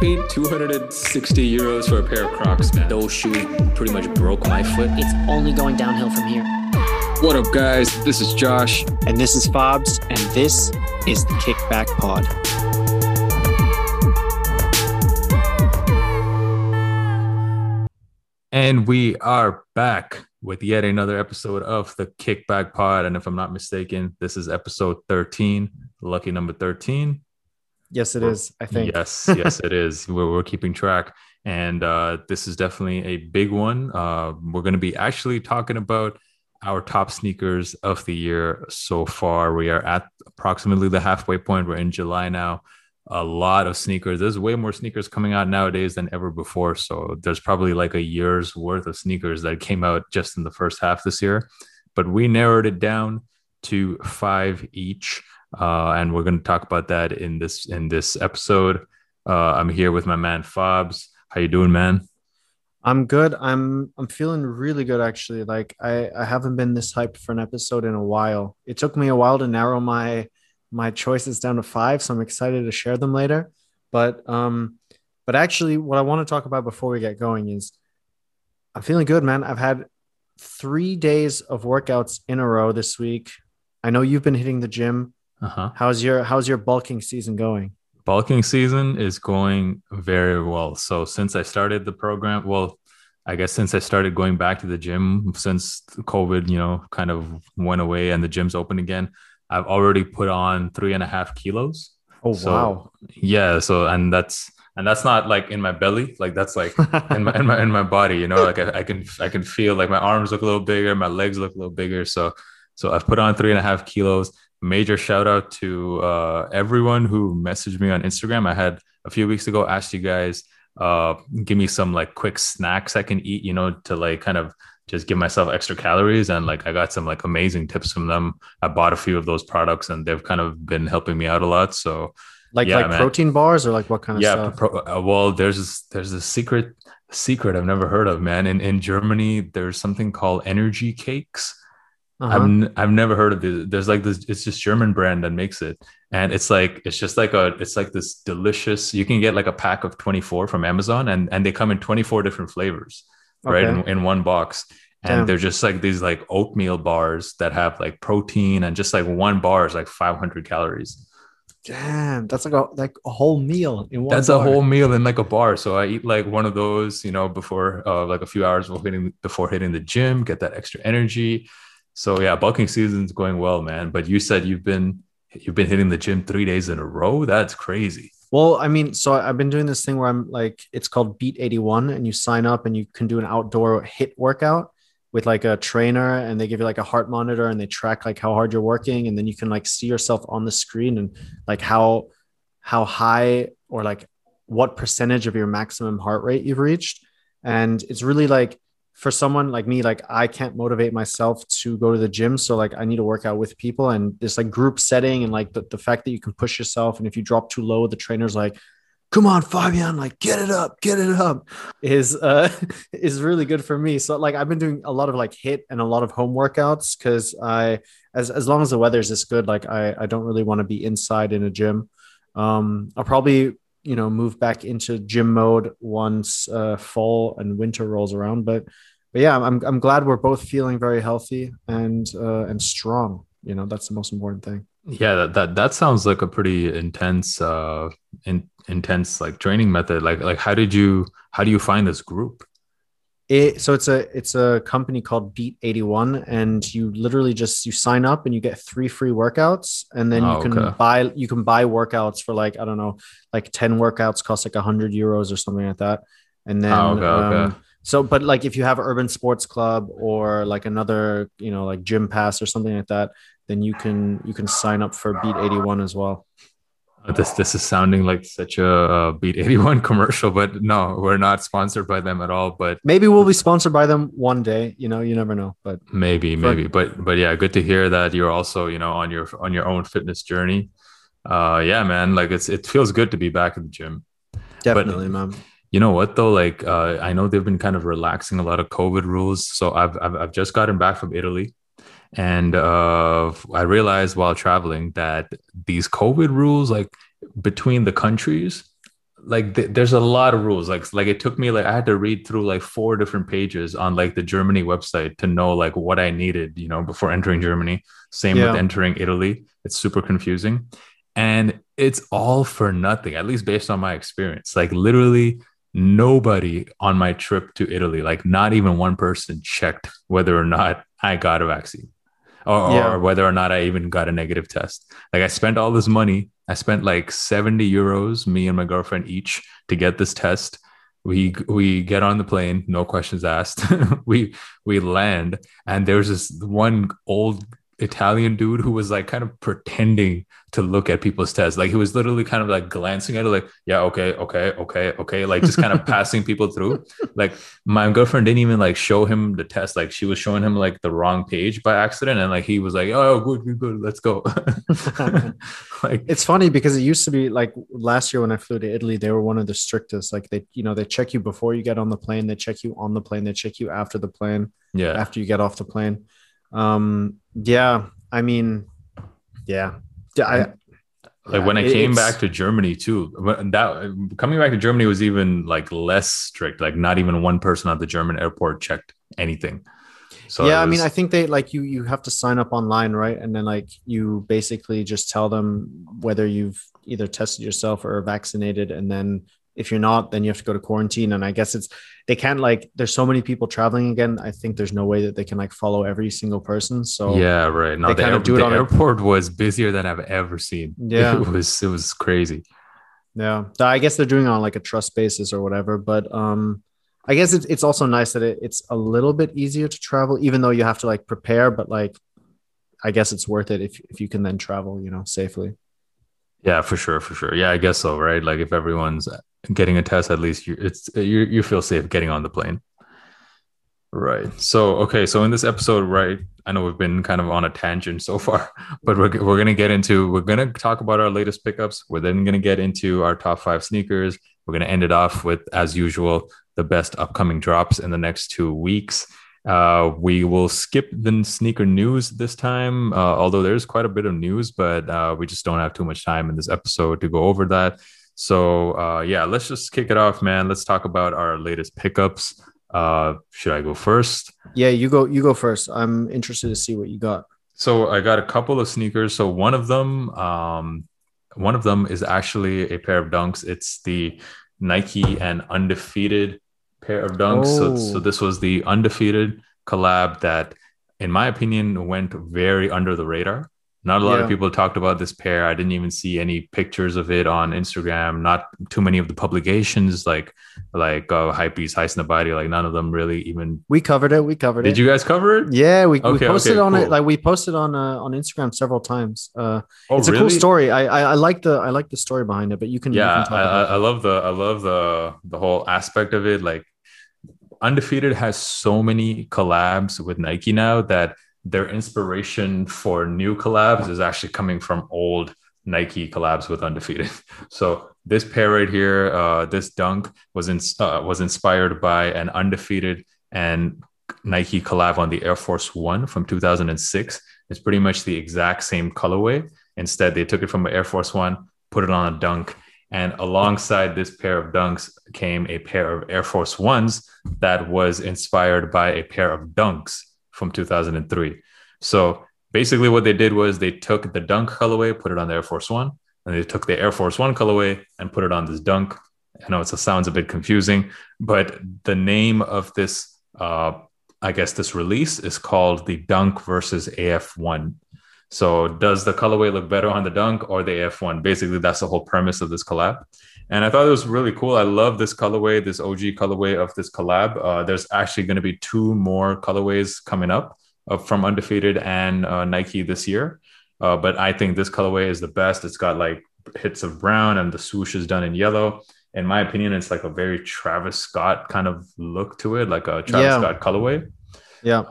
paid 260 euros for a pair of Crocs, man. Those shoes pretty much broke my foot. It's only going downhill from here. What up, guys? This is Josh. And this is Fabs, and this is the Kickback Pod. And we are back with yet another episode of the Kickback Pod. And if I'm not mistaken, this is episode 13, lucky number 13. Yes, it is. I think. Yes, yes, it is. We're, we're keeping track. And uh, this is definitely a big one. Uh, we're going to be actually talking about our top sneakers of the year so far. We are at approximately the halfway point. We're in July now. A lot of sneakers. There's way more sneakers coming out nowadays than ever before. So there's probably like a year's worth of sneakers that came out just in the first half this year. But we narrowed it down to five each uh, and we're going to talk about that in this in this episode. Uh, I'm here with my man Fabs. How you doing, man? I'm good. I'm I'm feeling really good actually. Like I I haven't been this hyped for an episode in a while. It took me a while to narrow my my choices down to five, so I'm excited to share them later. But um, but actually, what I want to talk about before we get going is I'm feeling good, man. I've had three days of workouts in a row this week. I know you've been hitting the gym. Uh-huh. How's your how's your bulking season going? Bulking season is going very well. So since I started the program, well, I guess since I started going back to the gym since COVID, you know, kind of went away and the gym's open again, I've already put on three and a half kilos. Oh So, wow. Yeah. So and that's and that's not like in my belly, like that's like in my in my in my body, you know, like I, I can I can feel like my arms look a little bigger, my legs look a little bigger. So so I've put on three and a half kilos. Major shout out to uh, everyone who messaged me on Instagram. I had a few weeks ago asked you guys uh, give me some like quick snacks I can eat, you know, to like kind of just give myself extra calories. And like I got some like amazing tips from them. I bought a few of those products and they've kind of been helping me out a lot. So Like Yeah, like man. protein bars or like what kind of yeah stuff? pro, uh, well there's this, there's a secret secret i've never heard of man in in germany there's something called energy cakes Uh-huh. i've n- i've never heard of this there's like this it's this german brand that makes it and it's like it's just like a it's like this delicious you can get like a pack of 24 from amazon and and they come in 24 different flavors right in, in one box and Damn. they're just like these like oatmeal bars that have like protein and just like one bar is like 500 calories Damn, that's like a like a whole meal in one. that's a whole meal in like a bar. So I eat like one of those, you know, before uh, like a few hours before hitting before hitting the gym, get that extra energy. So yeah, bulking season's going well, man. But you said you've been you've been hitting the gym three days in a row. That's crazy. Well, I mean, so I've been doing this thing where I'm like, it's called Beat 81, and you sign up and you can do an outdoor hit workout with like a trainer, and they give you like a heart monitor and they track like how hard you're working, and then you can like see yourself on the screen and like how how high or like what percentage of your maximum heart rate you've reached. And it's really like for someone like me, like I can't motivate myself to go to the gym. So like I need to work out with people and this like group setting and like the, the fact that you can push yourself. And if you drop too low, the trainer's like, come on, Fabian, like get it up, get it up is uh is really good for me. So like I've been doing a lot of like hit and a lot of home workouts because I as as long as the weather is this good, like I I don't really want to be inside in a gym. Um I'll probably you know move back into gym mode once uh fall and winter rolls around. But but yeah, I'm I'm glad we're both feeling very healthy and uh and strong. You know, that's the most important thing. Yeah, that that, that sounds like a pretty intense uh in, intense like training method. Like like how did you how do you find this group? It, so it's a it's a company called Beat 81 and you literally just you sign up and you get three free workouts and then Oh, you can okay. buy you can buy workouts for like I don't know like 10 workouts cost like 100 euros or something like that and then Oh, okay, okay. um, so but like if you have Urban Sports Club or like another you know like gym pass or something like that then you can you can sign up for Beat 81 as well This this is sounding like such a Beat 81 commercial, but no, we're not sponsored by them at all. But maybe we'll be sponsored by them one day you know you never know but maybe For- maybe but but yeah good to hear that you're also you know on your on your own fitness journey. Uh yeah man like it's it feels good to be back at the gym. Definitely man. you know what though like uh i know they've been kind of relaxing a lot of covid rules so i've i've, I've just gotten back from italy and uh i realized while traveling that these covid rules like between the countries like th- there's a lot of rules. Like like it took me like i had to read through like four different pages on like the germany website to know like what i needed you know before entering germany. Same Yeah. with entering italy. It's super confusing. And it's all for nothing at least based on my experience. Like literally nobody on my trip to italy like not even one person checked whether or not i got a vaccine or, Yeah. or whether or not i even got a negative test. Like i spent all this money. I spent like 70 euros me and my girlfriend each to get this test. We we get on the plane no questions asked. We we land and there's this one old italian dude who was like kind of pretending to look at people's tests. Like he was literally kind of like glancing at it like yeah okay okay okay okay like just kind of passing people through. Like my girlfriend didn't even like show him the test. Like she was showing him like the wrong page by accident and like he was like oh good good good let's go. Like It's funny because it used to be like last year when I flew to Italy, they were one of the strictest. Like they, you know, they check you before you get on the plane, they check you on the plane, they check you after the plane, yeah. after you get off the plane. Um, yeah, I mean, yeah, yeah, I, like when I came it's- back to Germany too, that coming back to Germany was even like less strict. Like not even one person at the German airport checked anything. So yeah, it I mean, I think they like you. You have to sign up online, right? And then like you basically just tell them whether you've either tested yourself or vaccinated, and then if you're not, then you have to go to quarantine. And I guess it's they can't like. There's so many people traveling again. I think there's no way that they can like follow every single person. So yeah, right. No, they the, kinda do it the on a- airport was busier than I've ever seen. Yeah. it was it was crazy. Yeah. I guess they're doing it on like a trust basis or whatever. But um I guess it's it's also nice that it, it's a little bit easier to travel, even though you have to like prepare, but like I guess it's worth it if if you can then travel, you know, safely. Yeah, for sure, for sure. Yeah, I guess so, right? Like if everyone's getting a test, at least you it's you you feel safe getting on the plane. Right. So, okay. So in this episode, right, I know we've been kind of on a tangent so far, but we're, we're going to get into, we're going to talk about our latest pickups. We're then going to get into our top five sneakers. We're going to end it off with, as usual, the best upcoming drops in the next two weeks. Uh, we will skip the sneaker news this time, uh, although there's quite a bit of news, but uh, we just don't have too much time in this episode to go over that. So, uh, yeah, let's just kick it off, man. Let's talk about our latest pickups. Uh, should I go first? Yeah, you go you go first. I'm interested to see what you got. So I got a couple of sneakers. So one of them, um, one of them is actually a pair of dunks. It's the Nike and undefeated pair of dunks. So, Oh. so this was the undefeated collab that, in my opinion, went very under the radar. Not a lot Yeah. of people talked about this pair. I didn't even see any pictures of it on Instagram. Not too many of the publications like like uh, Hypebeast, Highsnobiety. Like none of them really even. We covered it. We covered it. Did you guys cover it? Yeah, we, we posted okay, on it like we posted on uh, on Instagram several times. Uh Oh, it's a cool story. I, I I like the I like the story behind it, but you can you yeah can talk I, I I love the i love the the whole aspect of it like undefeated has so many collabs with nike now that their inspiration for new collabs is actually coming from old nike collabs with undefeated. So this pair right here uh, this dunk was in, uh, was inspired by an undefeated and nike collab on the air force one from 2006 it's pretty much the exact same colorway. Instead they took it from an air force one put it on a dunk and alongside this pair of dunks came a pair of Air Force Ones that was inspired by a pair of dunks from 2003. So basically, what they did was they took the dunk colorway, put it on the Air Force One, and they took the Air Force One colorway and put it on this dunk. I know it sounds a bit confusing, but the name of this, uh, I guess, this release is called the Dunk versus AF1. So does the colorway look better on the dunk or the AF1? Basically, that's the whole premise of this collab. And I thought it was really cool. I love this colorway, this OG colorway of this collab. Uh, there's actually going to be two more colorways coming up uh, from Undefeated and uh, Nike this year. Uh, but I think this colorway is the best. It's got like hits of brown and the swoosh is done in yellow. In my opinion, it's like a very Travis Scott kind of look to it, like a Travis Yeah. Scott colorway Yeah.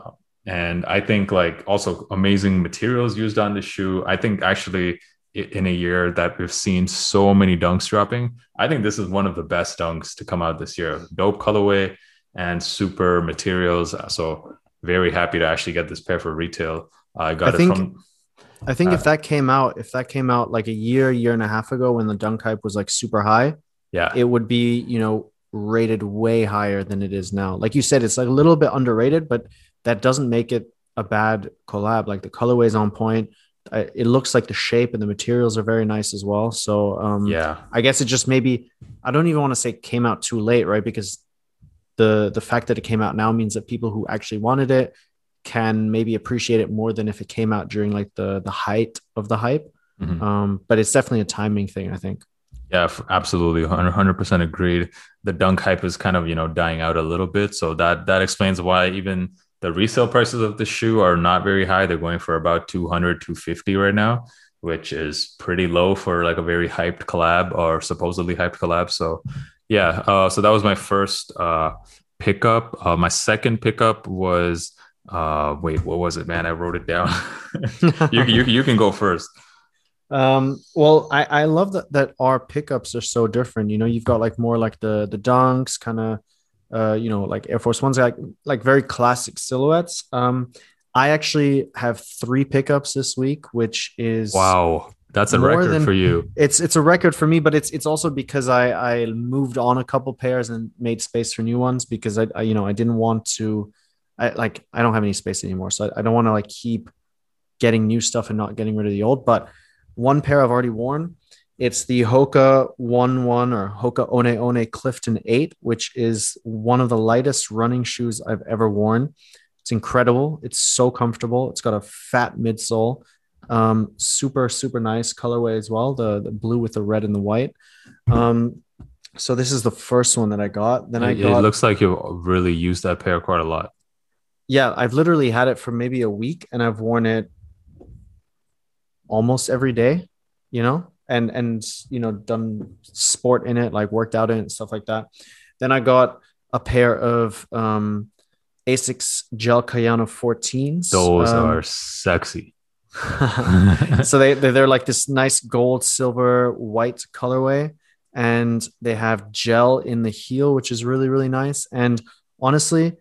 and I think like also amazing materials used on the shoe. I think actually in a year that we've seen so many dunks dropping, I think this is one of the best dunks to come out this year. Dope colorway and super materials. So very happy to actually get this pair for retail. I got I it think- from I think Uh, if that came out, if that came out like a year, year and a half ago when the dunk hype was like super high, Yeah. it would be you know rated way higher than it is now. Like you said, it's like a little bit underrated, but that doesn't make it a bad collab. Like the colorway is on point. I- It looks like the shape and the materials are very nice as well. So um, yeah. I guess it just maybe I don't even want to say came out too late, right? Because the the fact that it came out now means that people who actually wanted it can maybe appreciate it more than if it came out during like the the height of the hype. Mhm. Um, but it's definitely a timing thing, I think. Yeah, absolutely, 100 percent agreed. The dunk hype is kind of you know dying out a little bit, so that that explains why even the resale prices of the shoe are not very high. They're going for about 200, 250 right now, which is pretty low for like a very hyped collab or supposedly hyped collab. So yeah, uh, so that was my first uh, pickup. Uh, my second pickup was uh, wait, what was it, man? I wrote it down. you, you you can go first. Um, well, I, I love that that our pickups are so different. You know, you've got like more like the the dunks, kind of uh, you know, like Air Force Ones, like like very classic silhouettes. Um, I actually have three pickups this week, which is Wow, that's a record than- for you. it's it's a record for me, but it's it's also because I I moved on a couple pairs and made space for new ones because I, I you know I didn't want to I like I don't have any space anymore, so I, I don't want to like keep getting new stuff and not getting rid of the old. But one pair I've already worn. It's the Hoka One One or Hoka One One Clifton Eight, which is one of the lightest running shoes I've ever worn. It's incredible. It's so comfortable. It's got a fat midsole. Um, super, super nice colorway as well. The the blue with the red and the white. Um, so this is the first one that I got. Then I it, got it looks like you really used that pair quite a lot. yeah, I've literally had it for maybe a week and I've worn it almost every day, you know, and and you know, done sport in it, like worked out in it, and stuff like that. Then I got a pair of um Asics Gel Kayano 14s. Those Um, are sexy. so they- they're like this nice gold, silver, white colorway, and they have gel in the heel, which is really really nice. And honestly,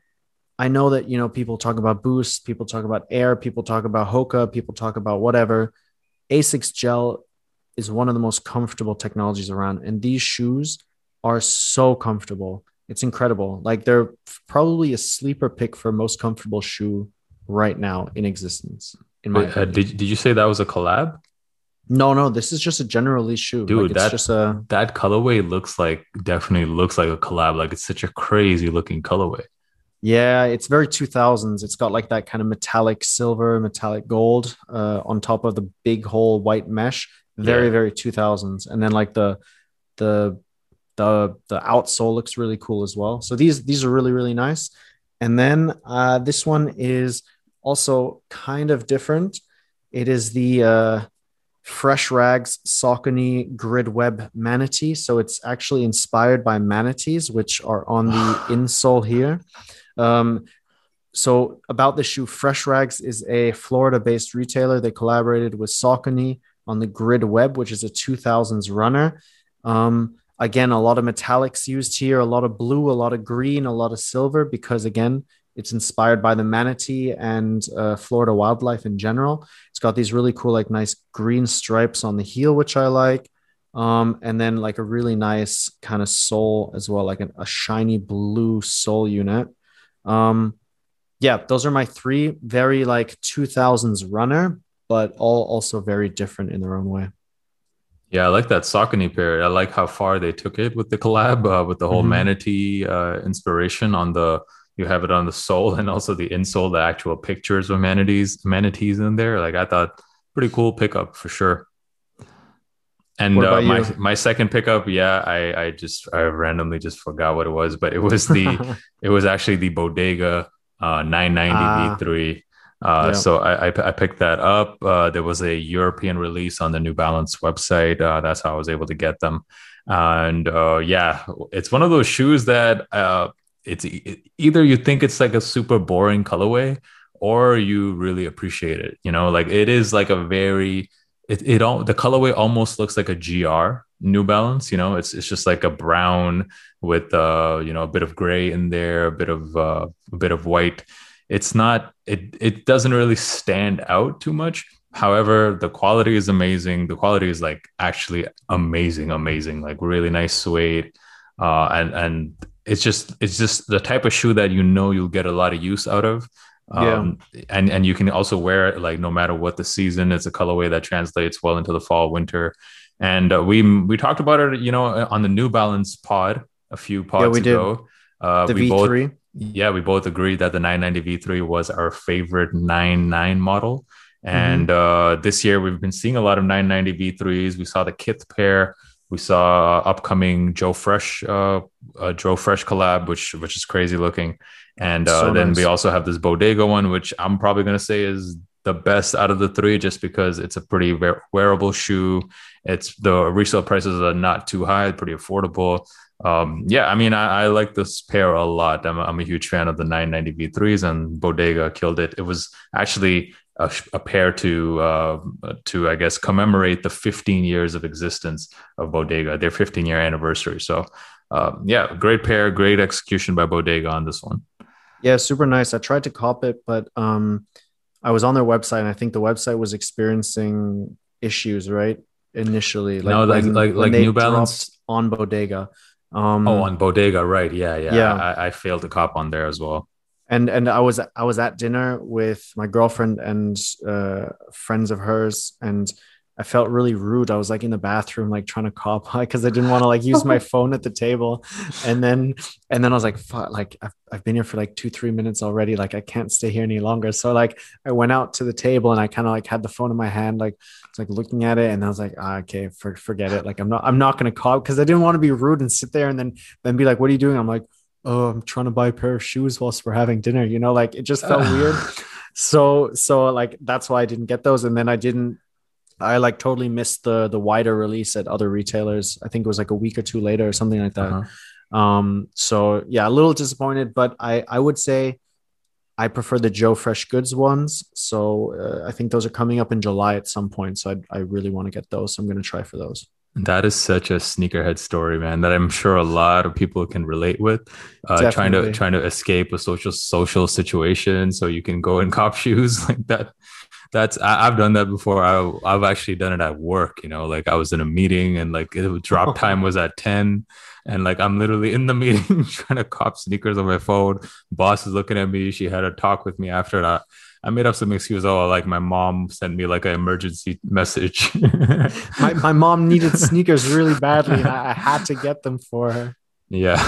I know that you know people talk about Boost, people talk about Air, people talk about Hoka, people talk about whatever. Asics Gel is one of the most comfortable technologies around, and these shoes are so comfortable. It's incredible. Like they're probably a sleeper pick for most comfortable shoe right now in existence. In my Wait, uh, did, did you say that was a collab? No, no, this is just a general release shoe. Dude, like, it's that- just a That colorway looks like definitely looks like a collab. Like it's such a crazy looking colorway. yeah, it's very 2000s. It's got like that kind of metallic silver, metallic gold uh, on top of the big whole white mesh. Very, Yeah. very 2000s. And then like the the the the outsole looks really cool as well. So these these are really really nice. And then uh, this one is also kind of different. It is the uh, Fresh Rags Saucony Grid Web Manatee. So it's actually inspired by manatees, which are on the insole here. Um, so about the shoe, Fresh Rags is a Florida-based retailer. They collaborated with Saucony on the Grid Web, which is a 2000s runner. Um, again, a lot of metallics used here, a lot of blue, a lot of green, a lot of silver, because again, it's inspired by the manatee and uh, Florida wildlife in general. It's got these really cool, like nice green stripes on the heel, which I like. Um, and then like a really nice kind of sole as well, like a, a shiny blue sole unit. Um, yeah, those are my three very like 2000s runner, but all also very different in their own way. Yeah, I like that Saucony pair. I like how far they took it with the collab, uh, with the whole Mhm. manatee uh, inspiration on the. You have it on the sole and also the insole, the actual pictures of manatees, manatees in there. Like I thought, pretty cool pickup for sure. And uh, my you? my second pickup, yeah, I I just I randomly just forgot what it was, but it was the it was actually the Bodega uh, 990 Ah. V3. Uh, Yeah. So I, I I picked that up. Uh, there was a European release on the New Balance website. Uh, that's how I was able to get them. And uh, yeah, it's one of those shoes that uh, it's e- either you think it's like a super boring colorway or you really appreciate it. You know, like it is like a very it, it all the colorway almost looks like a GR New Balance. You know, it's it's just like a brown with uh you know a bit of gray in there, a bit of uh, a bit of white. It's not it it doesn't really stand out too much. However, the quality is amazing. The quality is like actually amazing, amazing, like really nice suede. Uh, and and it's just it's just the type of shoe that you know you'll get a lot of use out of. Um, yeah. and and you can also wear it like no matter what the season. It's a colorway that translates well into the fall, winter. And uh, we we talked about it, you know, on the New Balance pod a few pods yeah, we ago. Did. Uh, the we V3. Both, yeah, we both agreed that the 990 V3 was our favorite 99 model. And mm-hmm. uh, this year we've been seeing a lot of 990 V3s. We saw the Kith pair. We saw upcoming Joe Fresh, uh, uh, Joe Fresh collab, which which is crazy looking. And uh, so then nice. we also have this Bodega one, which I'm probably gonna say is the best out of the three, just because it's a pretty wearable shoe. It's the resale prices are not too high, pretty affordable um, yeah, I mean, I, I, like this pair a lot. I'm, I'm a huge fan of the 990 V3s, and Bodega killed it. It was actually a, a pair to uh, to I guess commemorate the 15 years of existence of Bodega, their 15 year anniversary. So, um, yeah, great pair, great execution by Bodega on this one. Yeah, super nice. I tried to cop it, but um, I was on their website, and I think the website was experiencing issues, right? Initially, like no, like when, like, like New Balance on Bodega. Um, oh, on Bodega, right? Yeah, yeah. yeah. I, I failed to cop on there as well. And and I was I was at dinner with my girlfriend and uh, friends of hers, and I felt really rude. I was like in the bathroom, like trying to cop because I didn't want to like use my phone at the table. And then, and then I was like, fuck, like I've, I've been here for like two, three minutes already. Like I can't stay here any longer. So like I went out to the table and I kind of like had the phone in my hand, like it's like looking at it. And I was like, ah, okay, for, forget it. Like I'm not, I'm not going to cop because I didn't want to be rude and sit there and then, then be like, what are you doing? I'm like, oh, I'm trying to buy a pair of shoes whilst we're having dinner. You know, like it just felt weird. So, so like that's why I didn't get those. And then I didn't I like totally missed the the wider release at other retailers. I think it was like a week or two later or something like that. Uh-huh. Um, so yeah, a little disappointed, but I I would say I prefer the Joe Fresh Goods ones. So uh, I think those are coming up in July at some point. So I I really want to get those. So I'm going to try for those. That is such a sneakerhead story, man. That I'm sure a lot of people can relate with. Uh, trying to trying to escape a social social situation, so you can go and cop shoes like that that's I, have done that before. I, I've actually done it at work. You know, like I was in a meeting and like it, drop time was at ten, and like I'm literally in the meeting trying to cop sneakers on my phone. Boss is looking at me. She had a talk with me after that. I made up some excuse. Oh, like my mom sent me like an emergency message. my my mom needed sneakers really badly, and I, I had to get them for her. Yeah,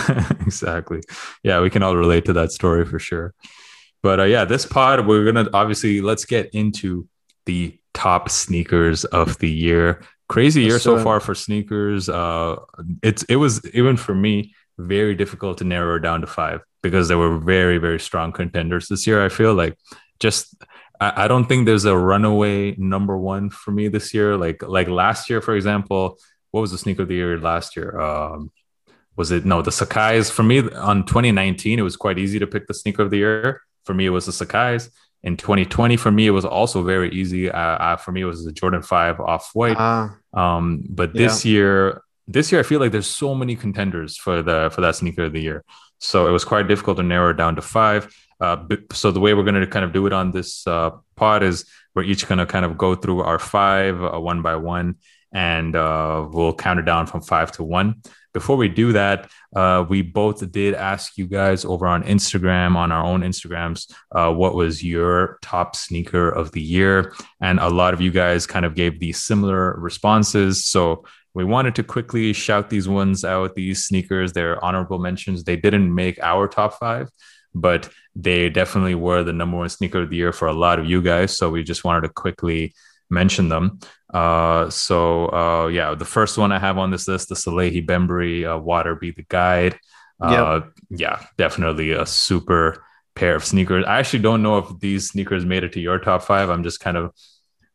exactly. Yeah, we can all relate to that story for sure. But uh, yeah, this pod, we're going to obviously let's get into the top sneakers of the year. Crazy year so, so far for sneakers. Uh, it's it was even for me very difficult to narrow down to five because there were very very strong contenders this year. I feel like just I, I don't think there's a runaway number one for me this year. Like like last year, for example, what was the sneaker of the year last year? Um, was it no the Sacai's for me on 2019? It was quite easy to pick the sneaker of the year for me, it was the Sacai's. In 2020, for me, it was also very easy. Uh, uh, for me, it was the Jordan 5 off white. Uh, um, but this yeah. year, this year, I feel like there's so many contenders for the for that sneaker of the year. So it was quite difficult to narrow it down to five. Uh, so the way we're going to kind of do it on this uh, pod is we're each going to kind of go through our five uh, one by one, and uh, we'll count it down from five to one before we do that, uh, we both did ask you guys over on Instagram, on our own Instagrams, uh, what was your top sneaker of the year? And a lot of you guys kind of gave these similar responses. So we wanted to quickly shout these ones out, these sneakers, they're honorable mentions. They didn't make our top five, but they definitely were the number one sneaker of the year for a lot of you guys. So we just wanted to quickly mention them. Uh, so uh, yeah, the first one I have on this list, the Salehe Bembury uh, Water Be the Guide. Uh, yep. Yeah, definitely a super pair of sneakers. I actually don't know if these sneakers made it to your top five. I'm just kind of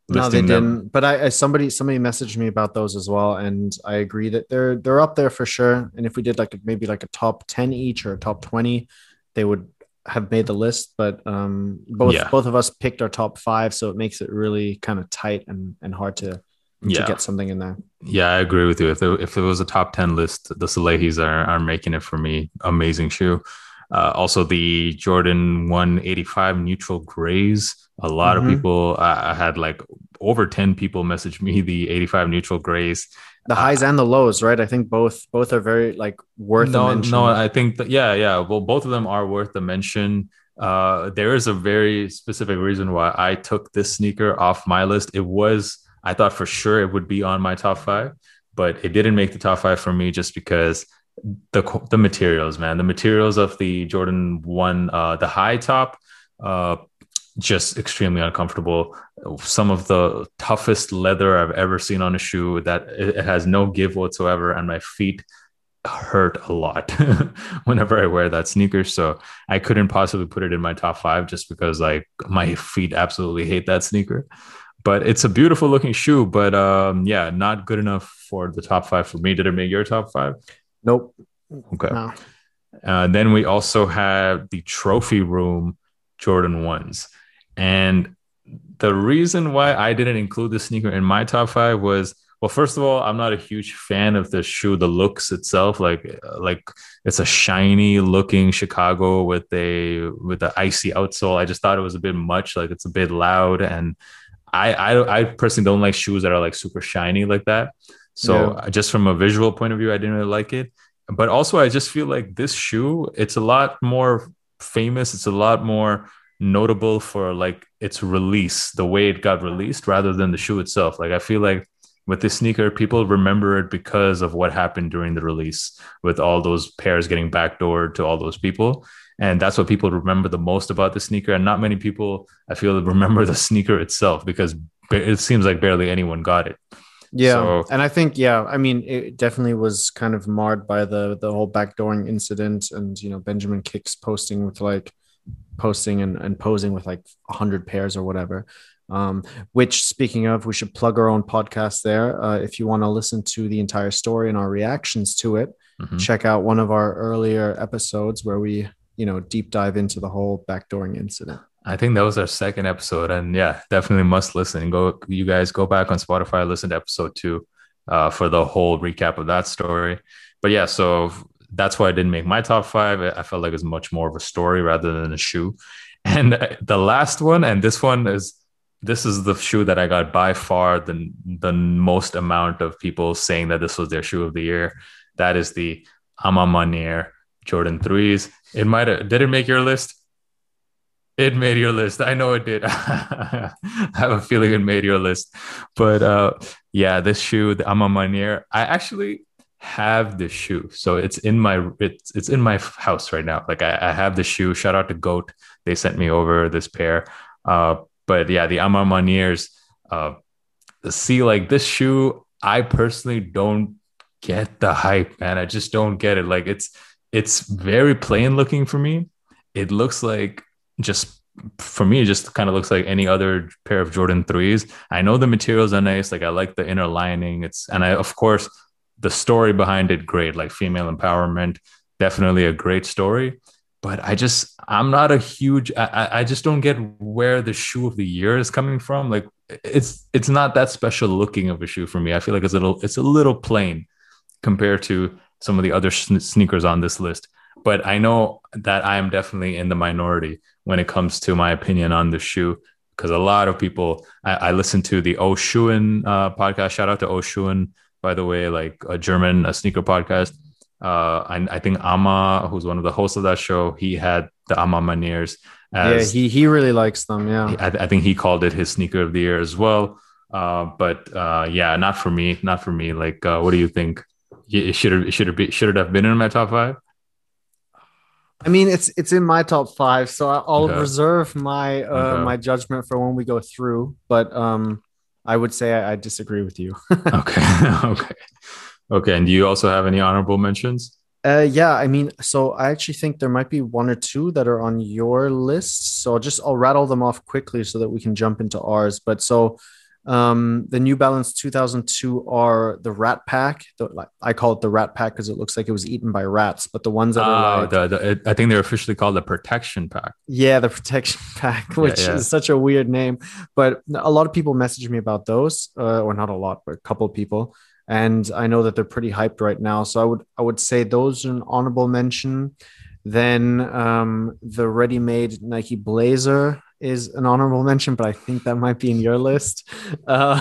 no, they didn't. But I, I, somebody somebody messaged me about those as well, and I agree that they're they're up there for sure. And if we did like maybe like a top ten each or a top twenty, they would have made the list, but um, both yeah. both of us picked our top five, so it makes it really kind of tight and and hard to yeah. to get something in there. Yeah, I agree with you. If there if it was a top ten list, the Salehes are are making it for me. Amazing shoe. Uh, also, the Jordan 185 neutral grays. A lot mm-hmm. of people I had like over 10 people message me the 85 neutral grays. The highs and the lows, right? I think both both are very like worth no, No, I think that, yeah, yeah. Well, both of them are worth the mention. Uh, there is a very specific reason why I took this sneaker off my list. It was I thought for sure it would be on my top five, but it didn't make the top five for me just because the the materials, man, the materials of the Jordan One, uh, the high top, uh, just extremely uncomfortable. Some of the toughest leather I've ever seen on a shoe. That it has no give whatsoever, and my feet hurt a lot whenever I wear that sneaker. So I couldn't possibly put it in my top five just because like my feet absolutely hate that sneaker. But it's a beautiful looking shoe, but um, yeah, not good enough for the top five for me. Did it make your top five? Nope. Okay. No. Uh, then we also have the trophy room Jordan ones. And the reason why I didn't include the sneaker in my top five was well, first of all, I'm not a huge fan of the shoe, the looks itself. Like, uh, like it's a shiny looking Chicago with a with the icy outsole. I just thought it was a bit much. Like, it's a bit loud, and I I, I personally don't like shoes that are like super shiny like that. So yeah. just from a visual point of view, I didn't really like it. But also, I just feel like this shoe, it's a lot more famous. It's a lot more notable for like its release, the way it got released, rather than the shoe itself. Like I feel like with this sneaker, people remember it because of what happened during the release, with all those pairs getting backdoored to all those people. And that's what people remember the most about the sneaker. And not many people, I feel, remember the sneaker itself because it seems like barely anyone got it. Yeah, so, and I think yeah, I mean it definitely was kind of marred by the the whole backdooring incident, and you know Benjamin Kickz posting with like posting and, and posing with like 100 pairs or whatever. Um, which speaking of we should plug our own podcast there. Uh, if you want to listen to the entire story and our reactions to it mm-hmm. check out one of our earlier episodes where we you know deep dive into the whole backdooring incident. I think that was our second episode and yeah definitely must listen. Go you guys go back on spotify listen to episode two uh, for the whole recap of that story. But yeah so that's why I didn't make my top five. I felt like it's much more of a story rather than a shoe. And the last one, and this one is this is the shoe that I got by far the the most amount of people saying that this was their shoe of the year. That is the A Ma Jordan threes. It might have did it make your list? It made your list. I know it did. I have a feeling it made your list. But uh, yeah, this shoe, the A Ma I actually have the shoe. So it's in my it's it's in my house right now. Like I, I have the shoe. Shout out to Goat. They sent me over this pair. Uh, but yeah, the A Ma Maniéres. Uh, see, like this shoe, I personally don't get the hype, man. I just don't get it. Like it's it's very plain looking for me. It looks like just for me, it just kind of looks like any other pair of Jordan threes. I know the materials are nice. Like I like the inner lining. It's and I of course the story behind it great like female empowerment definitely a great story. But i just i'm not a huge I, I just don't get where the shoe of the year is coming from. Like it's it's not that special looking of a shoe for me. I feel like it's a little it's a little plain compared to some of the other sneakers on this list. But i know that i am definitely in the minority when it comes to my opinion on the shoe because a lot of people I, I listen to the Oshuin uh, podcast. Shout out to Oshuin by the way, like a German a sneaker podcast. Uh, I, I think Ama, who's one of the hosts of that show, he had the A Ma Maniéres. As, yeah, he he really likes them. Yeah, I, I, think he called it his sneaker of the year as well. Uh, but uh, yeah, not for me. Not for me. Like, uh, what do you think? It should have should have be should it have been in my top five? I mean, it's it's in my top five, so I'll okay. reserve my uh, okay. my judgment for when we go through. But um, I would say I, I disagree with you. okay. okay. Okay. And do you also have any honorable mentions? Uh, yeah, I mean, so I actually think there might be one or two that are on your list. So I'll just I'll rattle them off quickly so that we can jump into ours. But so um, the New Balance 2002 are the Rat Pack. The, I call it the Rat Pack because it looks like it was eaten by rats. But the ones that uh, are like, the, the, I think they're officially called the Protection Pack. Yeah, the Protection Pack, which yeah, yeah. is such a weird name. But a lot of people message me about those, uh, or not a lot, but a couple of people. And I know that they're pretty hyped right now. So I would I would say those are an honorable mention. Then um, the ready-made Nike Blazer is an honorable mention, but I think that might be in your list. Uh,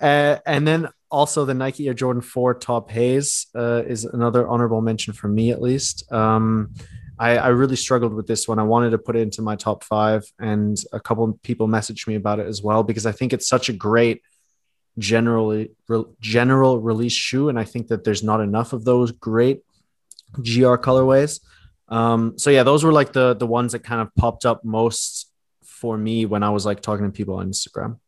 and then also the Nike Air Jordan 4 Taupe Haze uh, is another honorable mention for me, at least. Um, I, I, really struggled with this one. I wanted to put it into my top five, and a couple people messaged me about it as well because I think it's such a great generally re, general release shoe, and I think that there's not enough of those great GR colorways. Um, so yeah, those were like the the ones that kind of popped up most for me when I was like talking to people on Instagram.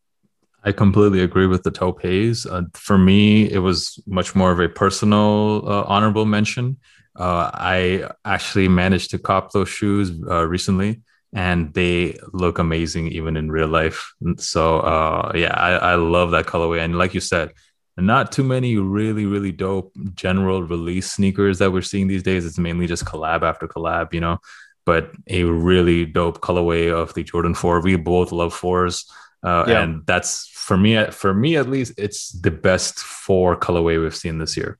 I completely agree with the Haze. Uh, for me, it was much more of a personal uh, honorable mention. Uh, I actually managed to cop those shoes uh, recently, and they look amazing even in real life. So uh, yeah, I, I love that colorway. And like you said, not too many really really dope general release sneakers that we're seeing these days. It's mainly just collab after collab, you know. But a really dope colorway of the Jordan Four. We both love fours. Uh, yeah. and that's for me for me at least it's the best four colorway we've seen this year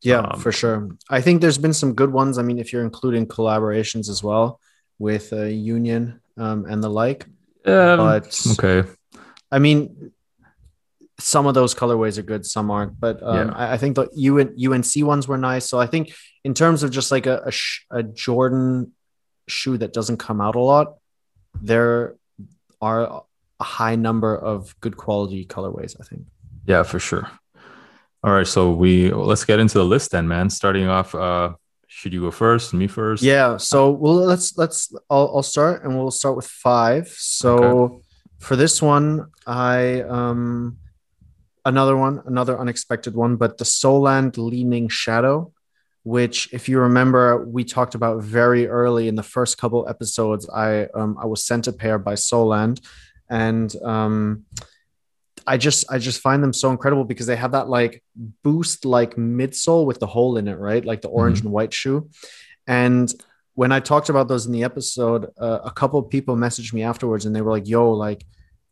yeah um, for sure i think there's been some good ones i mean if you're including collaborations as well with uh, union um, and the like um, but okay i mean some of those colorways are good some aren't but um, yeah. I, I, think the UN, unc ones were nice so i think in terms of just like a, a, sh- a jordan shoe that doesn't come out a lot there are a high number of good quality colorways, I think. Yeah, for sure. All right, so we let's get into the list then, man. Starting off, uh, should you go first? Me first? Yeah. So well, let's let's I'll, I'll start and we'll start with five. So okay. for this one, I um another one, another unexpected one, but the Soulland Li-Ning Shadow, which if you remember, we talked about very early in the first couple episodes. I um I was sent a pair by Soulland and um, I just I just find them so incredible because they have that like boost like midsole with the hole in it, right? Like the orange mm-hmm. and white shoe. And when I talked about those in the episode, uh, a couple of people messaged me afterwards and they were like, "Yo, like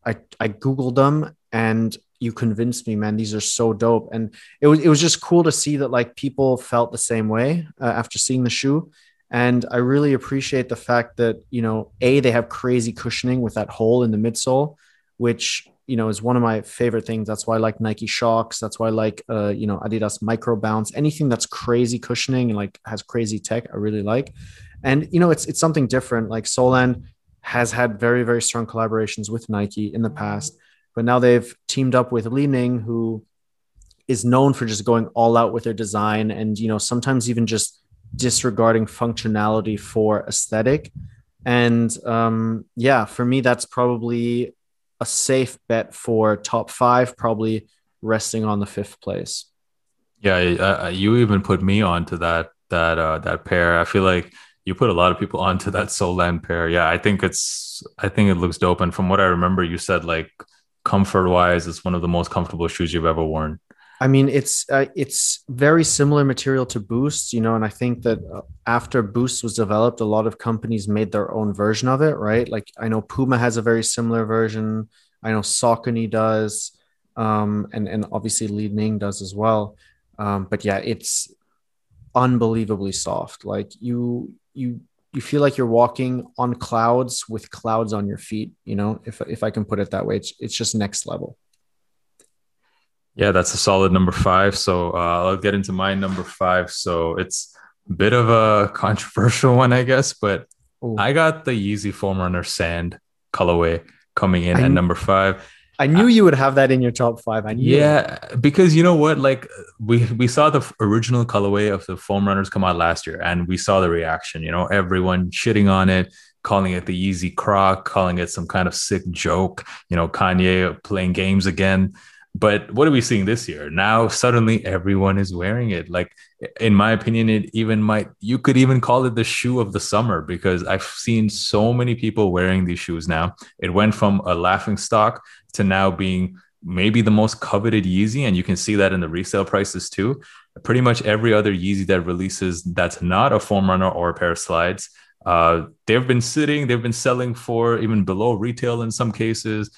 I I googled them and you convinced me, man. These are so dope." And it was it was just cool to see that like people felt the same way uh, after seeing the shoe. And I really appreciate the fact that, you know, A, they have crazy cushioning with that hole in the midsole, which, you know, is one of my favorite things. That's why I like Nike Shox. That's why I like, uh, you know, Adidas Micro Bounce. Anything that's crazy cushioning and like has crazy tech, I really like. And, you know, it's, it's something different. Like Soulland has had very, very strong collaborations with Nike in the past, but now they've teamed up with Li-Ning, who is known for just going all out with their design and, you know, sometimes even just disregarding functionality for aesthetic. And um, yeah, for me, that's probably a safe bet for top five, probably resting on the fifth place. Yeah, uh, you even put me onto that that uh, that pair. I feel like you put a lot of people onto that Soulland pair. Yeah, I think it's I think it looks dope. And from what I remember, you said like comfort wise, it's one of the most comfortable shoes you've ever worn. I mean, it's uh, it's very similar material to Boost, you know, and I think that uh, after Boost was developed, a lot of companies made their own version of it, right? Like I know Puma has a very similar version. I know Saucony does, um, and and obviously Li-Ning does as well. Um, but yeah, it's unbelievably soft. Like you you you feel like you're walking on clouds with clouds on your feet. You know, if if I can put it that way, it's it's just next level. Yeah, that's a solid number five. So uh, I'll get into my number five. So it's a bit of a controversial one, I guess, but Ooh. I got the Yeezy Foam Runner Sand colorway coming in I, at number five. I knew ah. you would have that in your top five. I knew. Yeah, it. because you know what? Like we we saw the original colorway of the foam runners come out last year, and we saw the reaction. You know, everyone shitting on it, calling it the Yeezy Croc, calling it some kind of sick joke. You know, Kanye playing games again. But what are we seeing this year? Now suddenly everyone is wearing it. Like in my opinion, it even might you could even call it the shoe of the summer because I've seen so many people wearing these shoes now. It went from a laughing stock to now being maybe the most coveted Yeezy, and you can see that in the resale prices too. Pretty much every other Yeezy that releases that's not a foam runner or a pair of slides uh, they've been sitting, they've been selling for even below retail in some cases,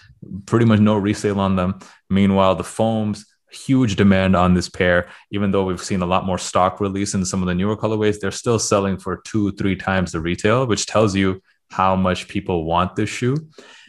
pretty much no resale on them. Meanwhile, the foams, huge demand on this pair, even though we've seen a lot more stock release in some of the newer colorways, they're still selling for two, three times the retail, which tells you how much people want this shoe.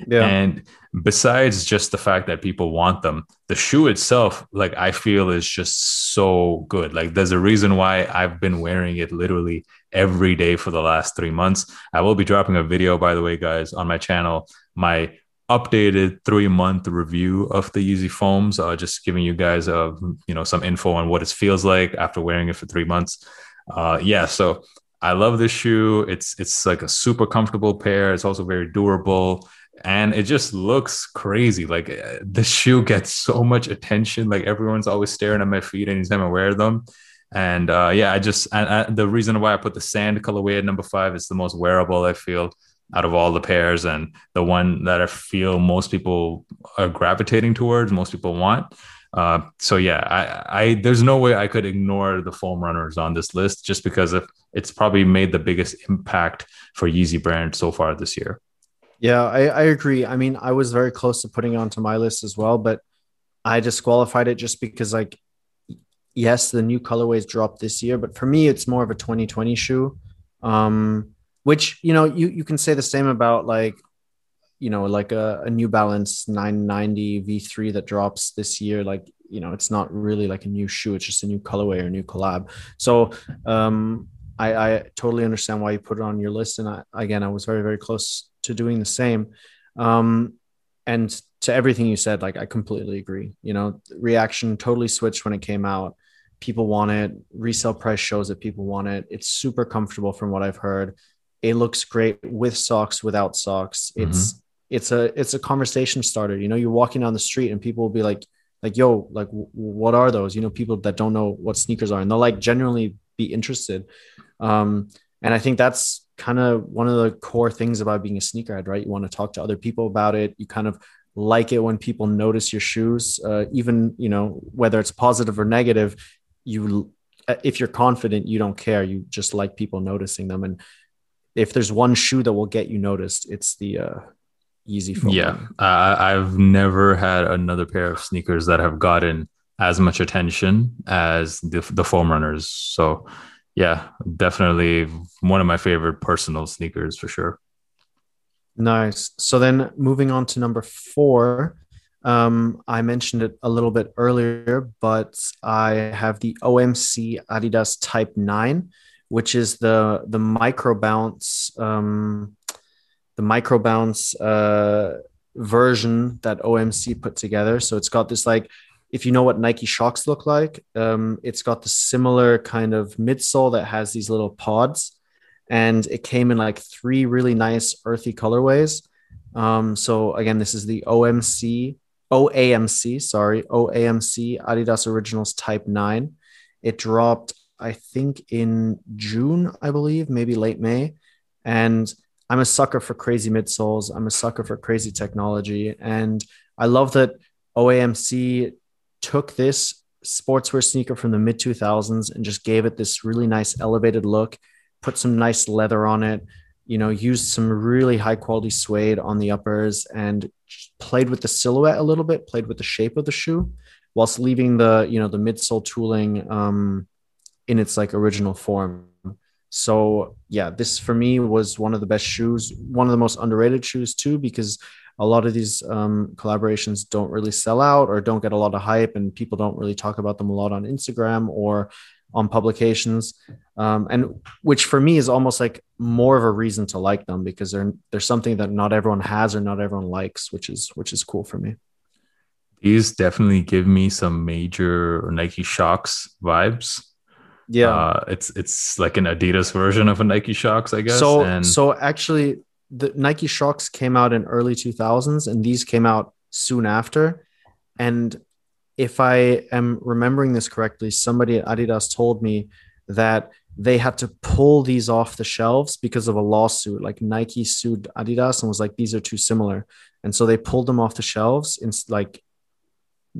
Yeah. And besides just the fact that people want them, the shoe itself, like I feel is just so good. Like there's a reason why I've been wearing it literally every day for the last three months. I will be dropping a video, by the way, guys, on my channel. My updated three month review of the Yeezy foams, uh, just giving you guys uh, you know some info on what it feels like after wearing it for three months. Uh, yeah, so I love this shoe. It's it's like a super comfortable pair. It's also very durable and it just looks crazy. Like uh, the shoe gets so much attention. Like everyone's always staring at my feet anytime I wear them. And uh, yeah, I just and, uh, the reason why I put the sand colorway at number five is the most wearable. I feel out of all the pairs and the one that I feel most people are gravitating towards, most people want. Uh, so yeah, I, I there's no way I could ignore the foam runners on this list just because of it's probably made the biggest impact for Yeezy brand so far this year. Yeah, I, I agree. I mean, I was very close to putting it onto my list as well, but I disqualified it just because like yes, the new colorways dropped this year, but for me, it's more of a 2020 shoe. Um, which you know you you can say the same about like you know like a, a new balance 990 v3 that drops this year like you know it's not really like a new shoe it's just a new colorway or a new collab so um i i totally understand why you put it on your list and I, again i was very very close to doing the same um and to everything you said like i completely agree you know reaction totally switched when it came out people want it resale price shows that people want it it's super comfortable from what i've heard it looks great with socks, without socks. It's mm-hmm. it's a it's a conversation starter. You know, you're walking down the street and people will be like, like, yo, like, w- what are those? You know, people that don't know what sneakers are, and they'll like genuinely be interested. Um, and I think that's kind of one of the core things about being a sneakerhead, right? You want to talk to other people about it. You kind of like it when people notice your shoes, uh, even you know whether it's positive or negative. You, if you're confident, you don't care. You just like people noticing them, and if there's one shoe that will get you noticed, it's the uh, Yeezy Foam. Yeah, uh, I've never had another pair of sneakers that have gotten as much attention as the the foam runners. So, yeah, definitely one of my favorite personal sneakers for sure. Nice. So then moving on to number four, um, I mentioned it a little bit earlier, but I have the OMC Adidas Type 9 which is the the micro bounce um, the micro bounce uh, version that OMC put together. So it's got this like if you know what Nike Shox look like, um, it's got the similar kind of midsole that has these little pods, and it came in like three really nice earthy colorways. Um, so again, this is the OMC OAMC, sorry, OAMC Adidas Originals Type 9. It dropped I think in June, I believe, maybe late May. And I'm a sucker for crazy midsoles. I'm a sucker for crazy technology. And I love that OAMC took this sportswear sneaker from the mid 2000s and just gave it this really nice elevated look, put some nice leather on it, you know, used some really high quality suede on the uppers and played with the silhouette a little bit, played with the shape of the shoe whilst leaving the, you know, the midsole tooling um, in its like original form. So yeah, this for me was one of the best shoes, one of the most underrated shoes too, because a lot of these um, collaborations don't really sell out or don't get a lot of hype, and people don't really talk about them a lot on Instagram or on publications. Um, and which for me is almost like more of a reason to like them because they're they're something that not everyone has or not everyone likes, which is which is cool for me. These definitely give me some major Nike Shox vibes yeah, uh, it's it's like an Adidas version of a Nike Shox, I guess. So and... so actually, the Nike Shox came out in early 2000s, and these came out soon after. And if I am remembering this correctly, somebody at Adidas told me that they had to pull these off the shelves because of a lawsuit. Like Nike sued Adidas and was like, "These are too similar," and so they pulled them off the shelves. And like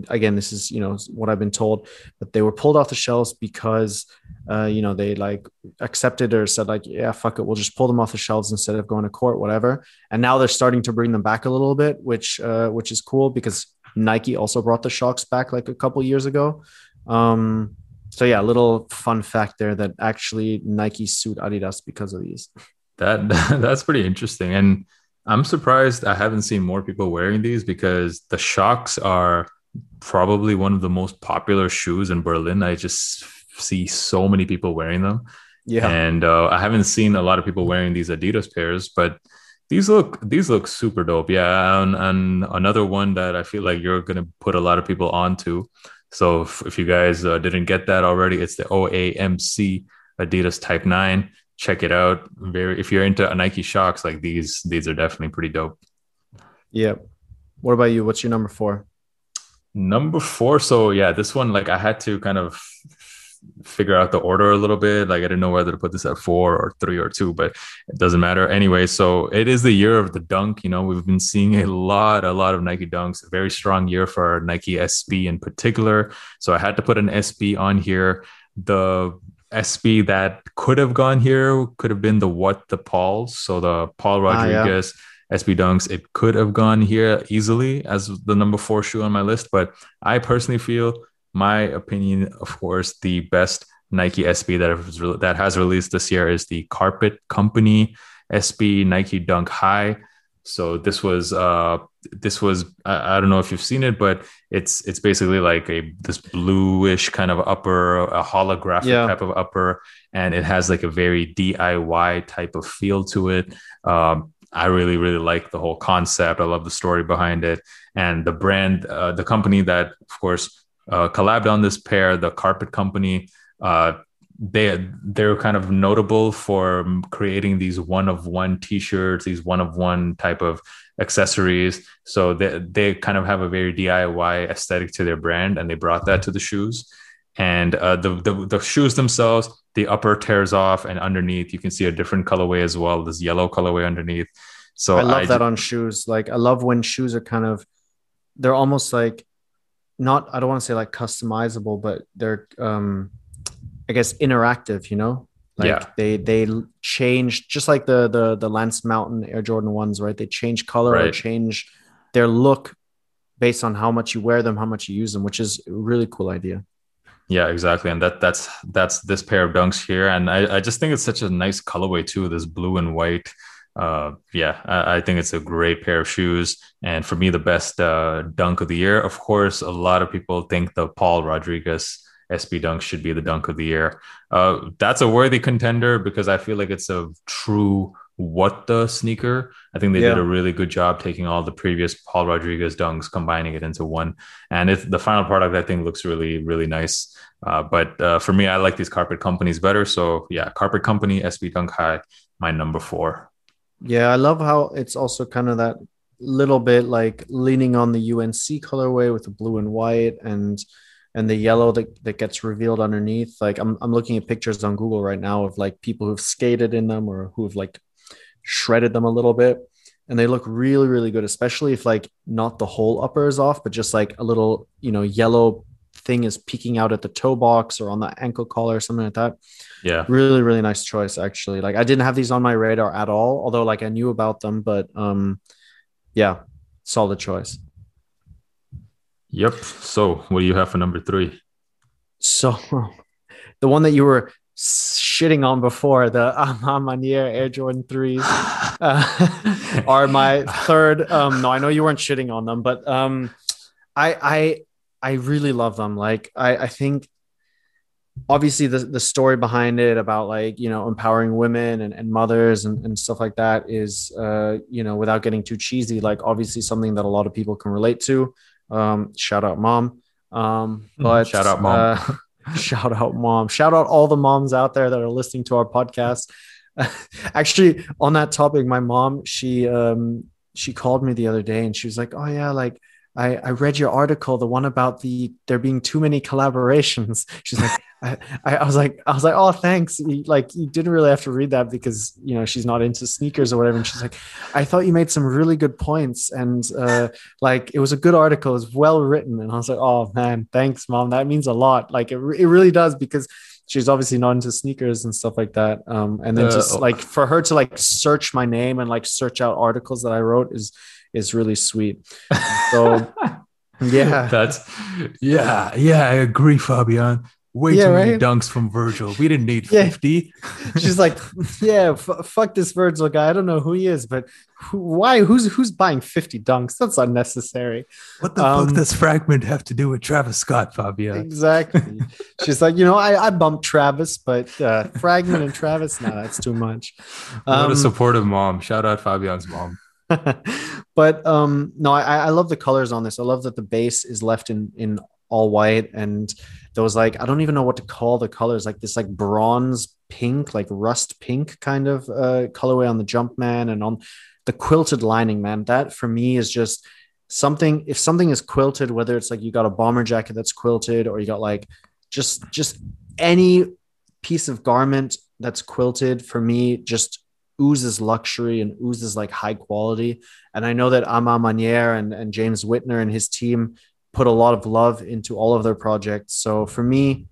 again this is you know what i've been told but they were pulled off the shelves because uh, you know they like accepted or said like yeah fuck it we'll just pull them off the shelves instead of going to court whatever. And now they're starting to bring them back a little bit which uh, which is cool because nike also brought the Shox back like a couple years ago. Um, so yeah a little fun fact there that actually nike sued adidas because of these. That that's pretty interesting, and I'm surprised I haven't seen more people wearing these because the Shox are probably one of the most popular shoes in Berlin. I just see so many people wearing them. Yeah. And uh, I haven't seen a lot of people wearing these Adidas pairs, but these look these look super dope. Yeah, and, and another one that I feel like you're gonna put a lot of people onto. So if, if you guys uh, didn't get that already, it's the OAMC Adidas Type Nine. Check it out. Very if you're into Nike Shox like these, these are definitely pretty dope. Yeah. What about you? What's your number four? Number four. So yeah, this one like I had to kind of figure out the order a little bit. Like I didn't know whether to put this at four or three or two, but it doesn't matter anyway. So it is the year of the dunk. You know, we've been seeing a lot, a lot of Nike dunks. A very strong year for Nike SB in particular. So I had to put an SB on here. The SB that could have gone here could have been the what the Pauls. So the Paul Rodriguez. Ah, yeah. SB Dunks, it could have gone here easily as the number four shoe on my list, but I personally feel my opinion, of course, the best Nike SB that has, that has released this year is the Carpet Company SB Nike Dunk High. So this was uh this was I, I, don't know if you've seen it, but it's it's basically like a this bluish kind of upper, a holographic yeah. type of upper, and it has like a very DIY type of feel to it. Um, I really really like the whole concept. I love the story behind it, and the brand, uh, the company that of course uh, collabed on this pair, the Carpet Company. Uh, they they're kind of notable for creating these one of one t-shirts, these one of one type of accessories. So they they kind of have a very DIY aesthetic to their brand, and they brought that to the shoes. And uh, the, the the shoes themselves, the upper tears off, and underneath you can see a different colorway as well. This yellow colorway underneath. So I love I that on shoes. Like I love when shoes are kind of they're almost like not I don't want to say like customizable, but they're um I guess interactive, you know? Like yeah. they they change just like the the the Lance Mountain Air Jordan ones, right? They change color right. or change their look based on how much you wear them, how much you use them, which is a really cool idea. Yeah, exactly. And that that's that's this pair of dunks here. And I, I just think it's such a nice colorway too, this blue and white uh, yeah, I, I, think it's a great pair of shoes. And for me, the best uh, dunk of the year. Of course, a lot of people think the Paul Rodriguez SB dunk should be the dunk of the year. Uh, that's a worthy contender because I feel like it's a true what the sneaker. I think they yeah. did a really good job taking all the previous Paul Rodriguez dunks, combining it into one. And it's the final product, I think, looks really, really nice. Uh, but uh, for me, I like these carpet companies better. So yeah, Carpet Company, SB Dunk High, my number four. Yeah, I love how it's also kind of that little bit like leaning on the UNC colorway with the blue and white and and the yellow that, that gets revealed underneath. Like I'm I'm looking at pictures on Google right now of like people who've skated in them or who've like shredded them a little bit. And they look really, really good, especially if like not the whole upper is off, but just like a little, you know, yellow thing is peeking out at the toe box or on the ankle collar or something like that. Yeah. Really, really nice choice actually. Like I didn't have these on my radar at all, although like I knew about them, but um yeah, solid choice. Yep. So what do you have for number three? So the one that you were shitting on before, the A Ma Maniére Air Jordan 3s uh, are my third. Um, no, I know you weren't shitting on them, but um, I I I really love them. Like I, I think obviously the, the story behind it about like you know empowering women and, and mothers and, and stuff like that is uh you know without getting too cheesy like obviously something that a lot of people can relate to um shout out mom um hmm, but shout out mom uh, shout out mom shout out all the moms out there that are listening to our podcast actually on that topic my mom she um she called me the other day and she was like oh yeah like I, I read your article, the one about the there being too many collaborations. She's like, I, I was like, I was like, oh, thanks. like, you didn't really have to read that because you know she's not into sneakers or whatever. And she's like, I thought you made some really good points, and uh, like it was a good article, it was well written. And I was like, oh man, thanks, mom. That means a lot. Like it, it really does because she's obviously not into sneakers and stuff like that. Um, and then uh, just like for her to like search my name and like search out articles that I wrote is is really sweet. So yeah, that's yeah, yeah. I agree, Fabian. Way Yeah, too many dunks from Virgil. We didn't need Yeah. 50. She's like, yeah, f- fuck this Virgil guy. I don't know who he is, but who, why? Who's who's buying 50 dunks? That's unnecessary. What the Um, fuck does Fragment have to do with Travis Scott, Fabio? Exactly. She's like, you know, I, I bumped Travis, but uh, Fragment and Travis, no, that's too much. what a Um, supportive mom. Shout out Fabian's mom. but um no I, I love the colors on this i love that the base is left in in all white and there was like i don't even know what to call the colors like this like bronze pink like rust pink kind of uh colorway on the jumpman and on the quilted lining man that for me is just something if something is quilted whether it's like you got a bomber jacket that's quilted or you got like just just any piece of garment that's quilted for me just oozes luxury and oozes like high quality. And I know that A Ma Maniére and, and James Whitner and his team put a lot of love into all of their projects. So for me,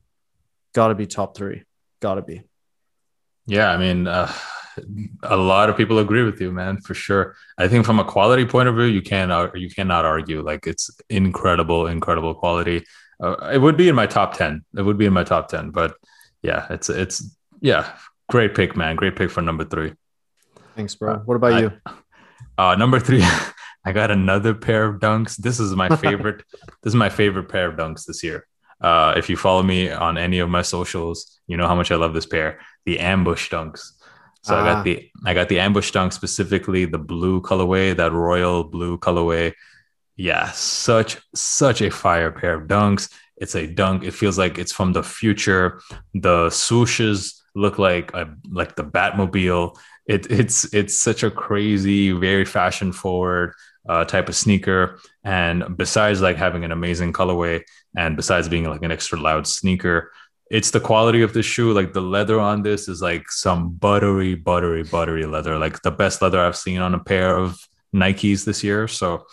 gotta be top three. Gotta be. Yeah, I mean, uh, a lot of people agree with you, man, for sure. I think from a quality point of view, you can't you cannot argue. Like it's incredible, incredible quality. Uh, it would be in my top ten. It would be in my top ten. But yeah, it's it's yeah, great pick, man. Great pick for number three. Thanks, bro. What about I- you? Uh, number three, I got another pair of dunks. This is my favorite. this is my favorite pair of dunks this year. Uh, if you follow me on any of my socials, you know how much I love this pair. The ambush dunks. So I Ah. got the I got the ambush dunk specifically the blue colorway, that royal blue colorway. Yeah, such such a fire pair of dunks. It's a dunk. It feels like it's from the future. The swooshes look like a, like the Batmobile. It, it's it's such a crazy, very fashion forward uh, type of sneaker. And besides like having an amazing colorway, and besides being like an extra loud sneaker, it's the quality of the shoe. Like the leather on this is like some buttery, buttery, buttery leather. Like the best leather I've seen on a pair of Nikes this year. So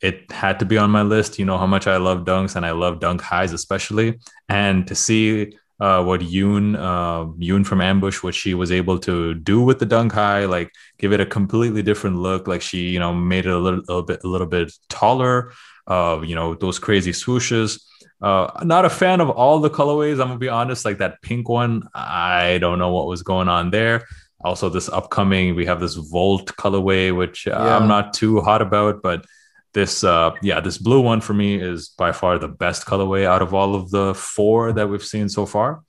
it had to be on my list. You know how much I love dunks and I love dunk highs especially. And to see uh, what Yoon, uh, Yoon from Ambush, what she was able to do with the dunk high, like give it a completely different look. Like she, you know, made it a little, little bit, a little bit taller. Uh, you know, those crazy swooshes. Uh, not a fan of all the colorways. I'm gonna be honest. Like that pink one, I don't know what was going on there. Also, this upcoming, we have this Volt colorway, which Yeah. I'm not too hot about, but this, uh, yeah, this blue one for me is by far the best colorway out of all of the four that we've seen so far.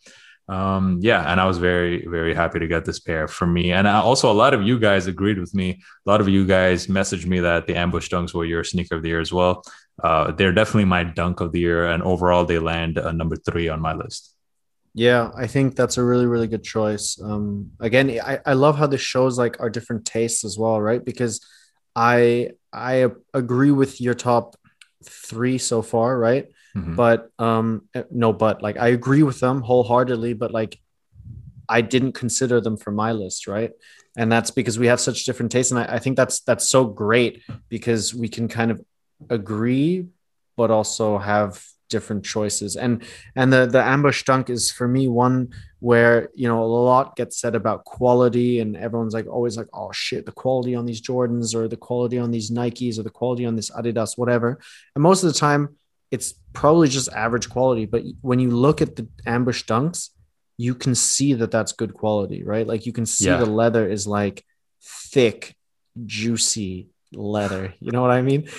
Um, yeah, and I was very, very happy to get this pair for me. And I, also, a lot of you guys agreed with me. A lot of you guys messaged me that the ambush dunks were your sneaker of the year as well. Uh, they're definitely my dunk of the year, and overall, they land uh, number three on my list. Yeah, I think that's a really, really good choice. Um, again, I, I love how this shows like our different tastes as well, right? Because I I agree with your top three so far, right? Mhm. But um, no, but like I agree with them wholeheartedly, but like I didn't consider them for my list, right? And that's because we have such different tastes, and I, I think that's that's so great because we can kind of agree, but also have different choices. And and the the ambush dunk is for me one where you know a lot gets said about quality, and everyone's like always like, oh shit, the quality on these Jordans or the quality on these Nikes or the quality on this Adidas, whatever. And most of the time, it's probably just average quality. But when you look at the ambush dunks, you can see that that's good quality, right? Like you can see Yeah. the leather is like thick, juicy leather. You know what I mean?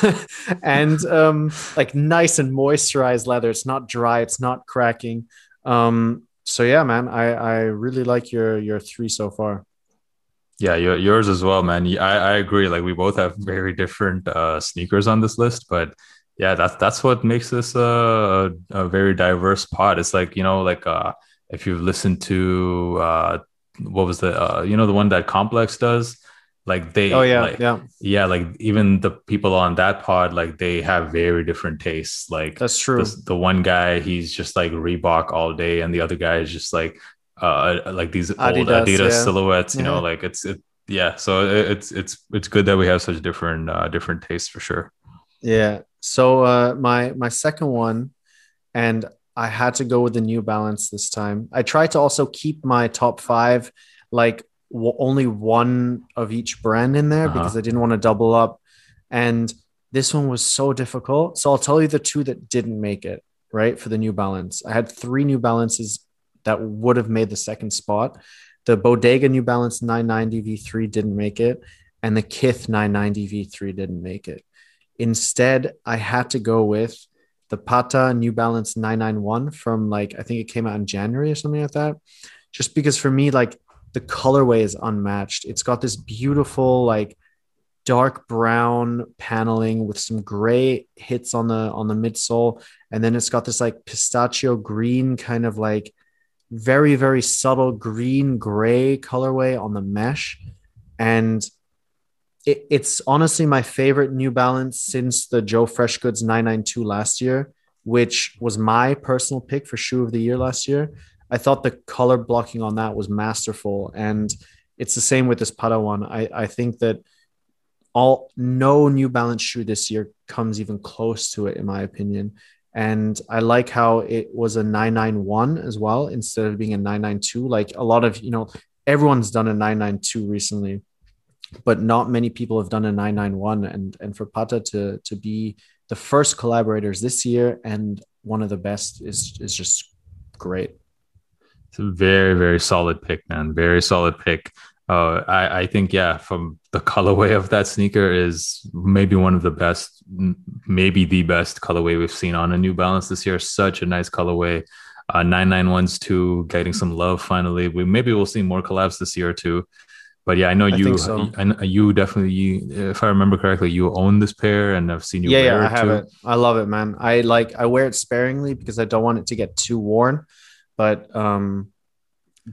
and um, like nice and moisturized leather. It's not dry. It's not cracking. Um, so yeah, man, I I really like your your three so far. Yeah, your, yours as well, man. I, I agree. Like we both have very different uh, sneakers on this list, but yeah, that's that's what makes this a, a very diverse pod. It's like you know, like uh, if you've listened to uh, what was the uh, you know the one that Complex does, like they Oh yeah, like, yeah, yeah, like even the people on that pod, like they have very different tastes. Like that's true. the, the one guy, he's just like Reebok all day, and the other guy is just like uh like these old Adidas, Adidas yeah. silhouettes. You know, like it's it yeah. So it, it's it's it's good that we have such different uh different tastes for sure. Yeah. So uh, my my second one, and I had to go with the New Balance this time. I tried to also keep my top five, like w- only one of each brand in there Uh-huh. because I didn't want to double up. And this one was so difficult. So I'll tell you the two that didn't make it. right, for the New Balance. I had three New Balances that would have made the second spot. The Bodega New Balance 990 V3 didn't make it, and the Kith 990 V3 didn't make it. Instead, I had to go with the Patta New Balance 991 from like, I think it came out in January or something like that. Just because for me, like the colorway is unmatched. It's got this beautiful, like, dark brown paneling with some gray hits on the on the midsole. And then it's got this like pistachio green kind of like very very subtle green gray colorway on the mesh. And it, it's honestly my favorite new balance since the Joe Freshgoods 992 last year which was my personal pick for shoe of the year last year i thought the color blocking on that was masterful and it's the same with this one i, I think that all no new balance shoe this year comes even close to it in my opinion and I like how it was a 991 as well instead of being a 992. Like a lot of, you know, everyone's done a 992 recently, but not many people have done a 991. And and for Patta to to be the first collaborators this year and one of the best is is just great. It's a very, very solid pick, man. Very solid pick. Uh, I, I think, yeah, from the colorway of that sneaker is maybe one of the best, maybe the best colorway we've seen on a New Balance this year. Such a nice colorway. Uh, 991s too, getting some love finally. We maybe we'll see more collabs this year too. But yeah, I know you. I so. you definitely, if I remember correctly, you own this pair, and I've seen you. Yeah, yeah, I have too. it. I love it, man. I like. I wear it sparingly because I don't want it to get too worn. But um,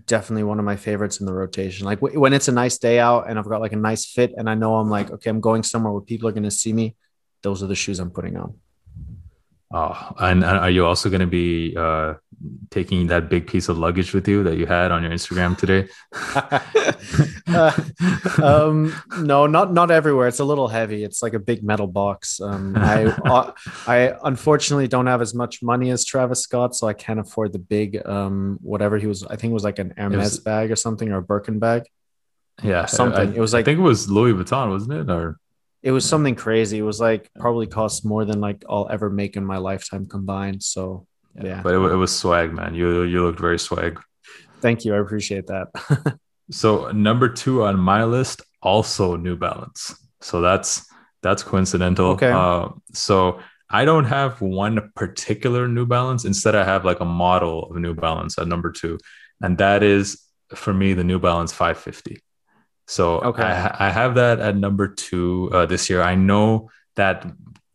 definitely one of my favorites in the rotation. Like w- when it's a nice day out and I've got like a nice fit and I know I'm like, okay, I'm going somewhere where people are going to see me. Those are the shoes I'm putting on. Oh, and, and are you also going to be uh, taking that big piece of luggage with you that you had on your Instagram today? uh, um, no, not not everywhere. It's a little heavy. It's like a big metal box. Um, I uh, I unfortunately don't have as much money as Travis Scott, so I can't afford the big um, whatever he was. I think it was like an Hermes was, bag or something or a Birkin bag. Yeah, something. I, it was like I think it was Louis Vuitton, wasn't it? Or it was something crazy. It was like probably cost more than like I'll ever make in my lifetime combined. So yeah, but it, it was swag, man. You you looked very swag. Thank you. I appreciate that. so number two on my list, also New Balance. So that's that's coincidental. Okay. Uh, so I don't have one particular New Balance. Instead, I have like a model of New Balance at number two, and that is for me the New Balance 550. So okay. I, I have that at number two uh, this year. I know that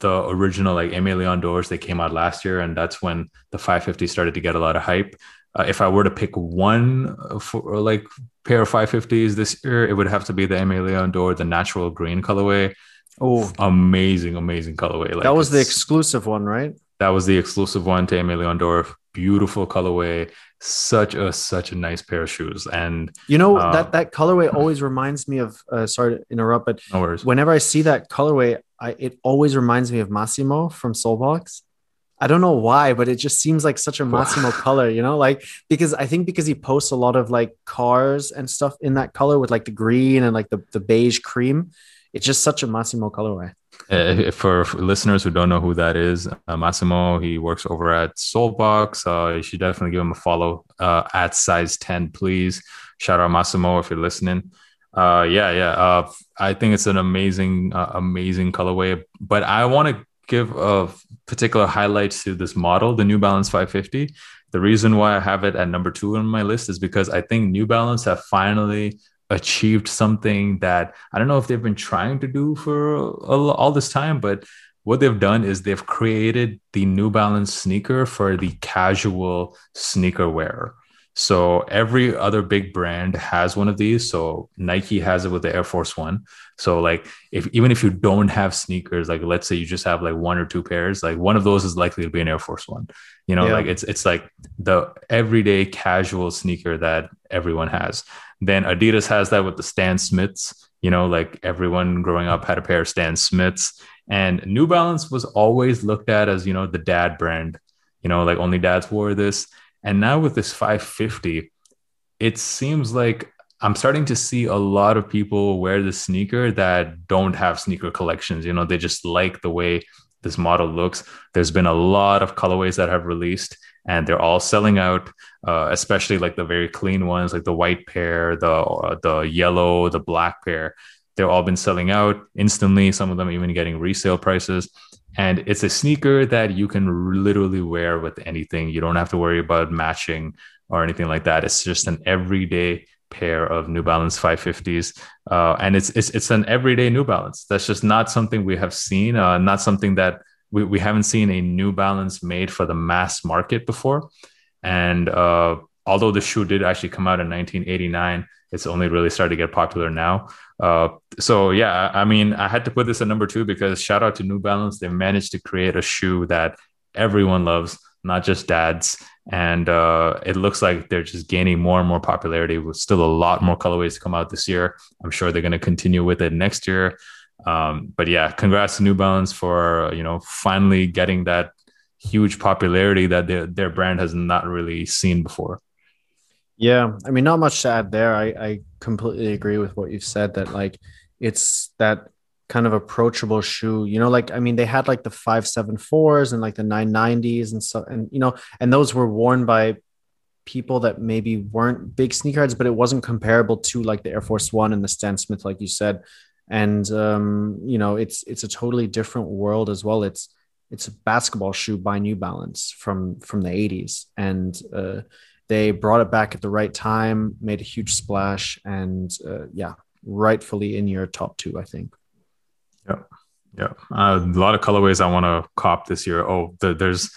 the original like Aimé Leon Dores they came out last year, and that's when the 550 started to get a lot of hype. Uh, if I were to pick one for like pair of 550s this year, it would have to be the Aimé Leon Dore, the natural green colorway. Oh, amazing, amazing colorway! Like that was the exclusive one, right? That was the exclusive one to Aimé Leon Dore. Beautiful colorway such a such a nice pair of shoes. And you know uh, that that colorway always reminds me of uh, sorry to interrupt but no whenever i see that colorway I, it always reminds me of massimo from Solebox i don't know why but it just seems like such a massimo color you know like because i think because he posts a lot of like cars and stuff in that color with like the green and like the, the beige cream it's just such a massimo colorway uh, for, listeners who don't know who that is, uh, Massimo, he works over at Solebox. Uh, you should definitely give him a follow uh, at size 10, please. Shout out Massimo if you're listening. Uh, yeah, yeah. Uh, I think it's an amazing, amazing colorway. But I want to give a particular highlight to this model, the New Balance 550. The reason why I have it at number two on my list is because I think New Balance have finally achieved something that I don't know if they've been trying to do for all this time, but what they've done is they've created the New Balance sneaker for the casual sneaker wearer. So every other big brand has one of these. So Nike has it with the Air Force One. So like if even if you don't have sneakers, like let's say you just have like one or two pairs, like one of those is likely to be an Air Force One. You know, yeah. like it's it's like the everyday casual sneaker that everyone has. Then Adidas has that with the Stan Smiths. You know, like everyone growing up had a pair of Stan Smiths. And New Balance was always looked at as, you know, the dad brand. You know, like only dads wore this. And now with this 550, it seems like I'm starting to see a lot of people wear the sneaker that don't have sneaker collections. You know, they just like the way this model looks. There's been a lot of colorways that have released, and they're all selling out. Uh, especially like the very clean ones, like the white pair, the uh, the yellow, the black pair. They've all been selling out instantly. Some of them even getting resale prices. And it's a sneaker that you can literally wear with anything. You don't have to worry about matching or anything like that. It's just an everyday pair of New Balance 550s, uh, and it's it's it's an everyday New Balance. That's just not something we have seen. Uh, not something that we, we haven't seen a New Balance made for the mass market before. And uh, although the shoe did actually come out in 1989, it's only really started to get popular now. Uh, so yeah, I mean, I had to put this at number two because shout out to New Balance. They managed to create a shoe that everyone loves, not just dads. And uh, it looks like they're just gaining more and more popularity with still a lot more colorways to come out this year. I'm sure they're going to continue with it next year. Um, but yeah, congrats to New Balance for you know finally getting that huge popularity that their their brand has not really seen before. Yeah, I mean, not much to add there. I, I completely agree with what you've said that like it's that kind of approachable shoe. You know, like I mean, they had like the five seven fours and like the nine nineties and so and you know, and those were worn by people that maybe weren't big sneakerheads, but it wasn't comparable to like the Air Force One and the Stan Smith, like you said. And um, you know, it's it's a totally different world as well. It's it's a basketball shoe by New Balance from from the 80s. And uh they brought it back at the right time, made a huge splash, and uh, yeah, rightfully in your top two, I think. Yeah, yeah, uh, a lot of colorways I want to cop this year. Oh, the, there's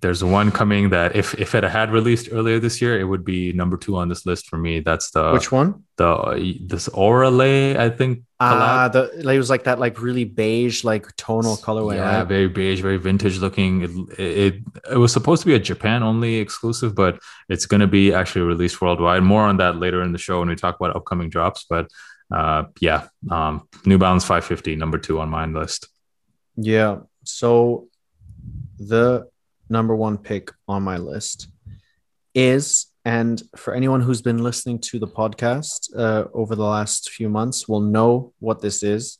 there's one coming that if if it had released earlier this year, it would be number two on this list for me. That's the which one? The this Auralee, I think. Ah, uh, the like, it was like that, like really beige, like tonal colorway. Yeah, right? very beige, very vintage looking. It, it it was supposed to be a Japan only exclusive, but it's going to be actually released worldwide. More on that later in the show when we talk about upcoming drops. But uh, yeah, um, New Balance 550, number two on my list. Yeah. So the number one pick on my list is and for anyone who's been listening to the podcast uh, over the last few months will know what this is.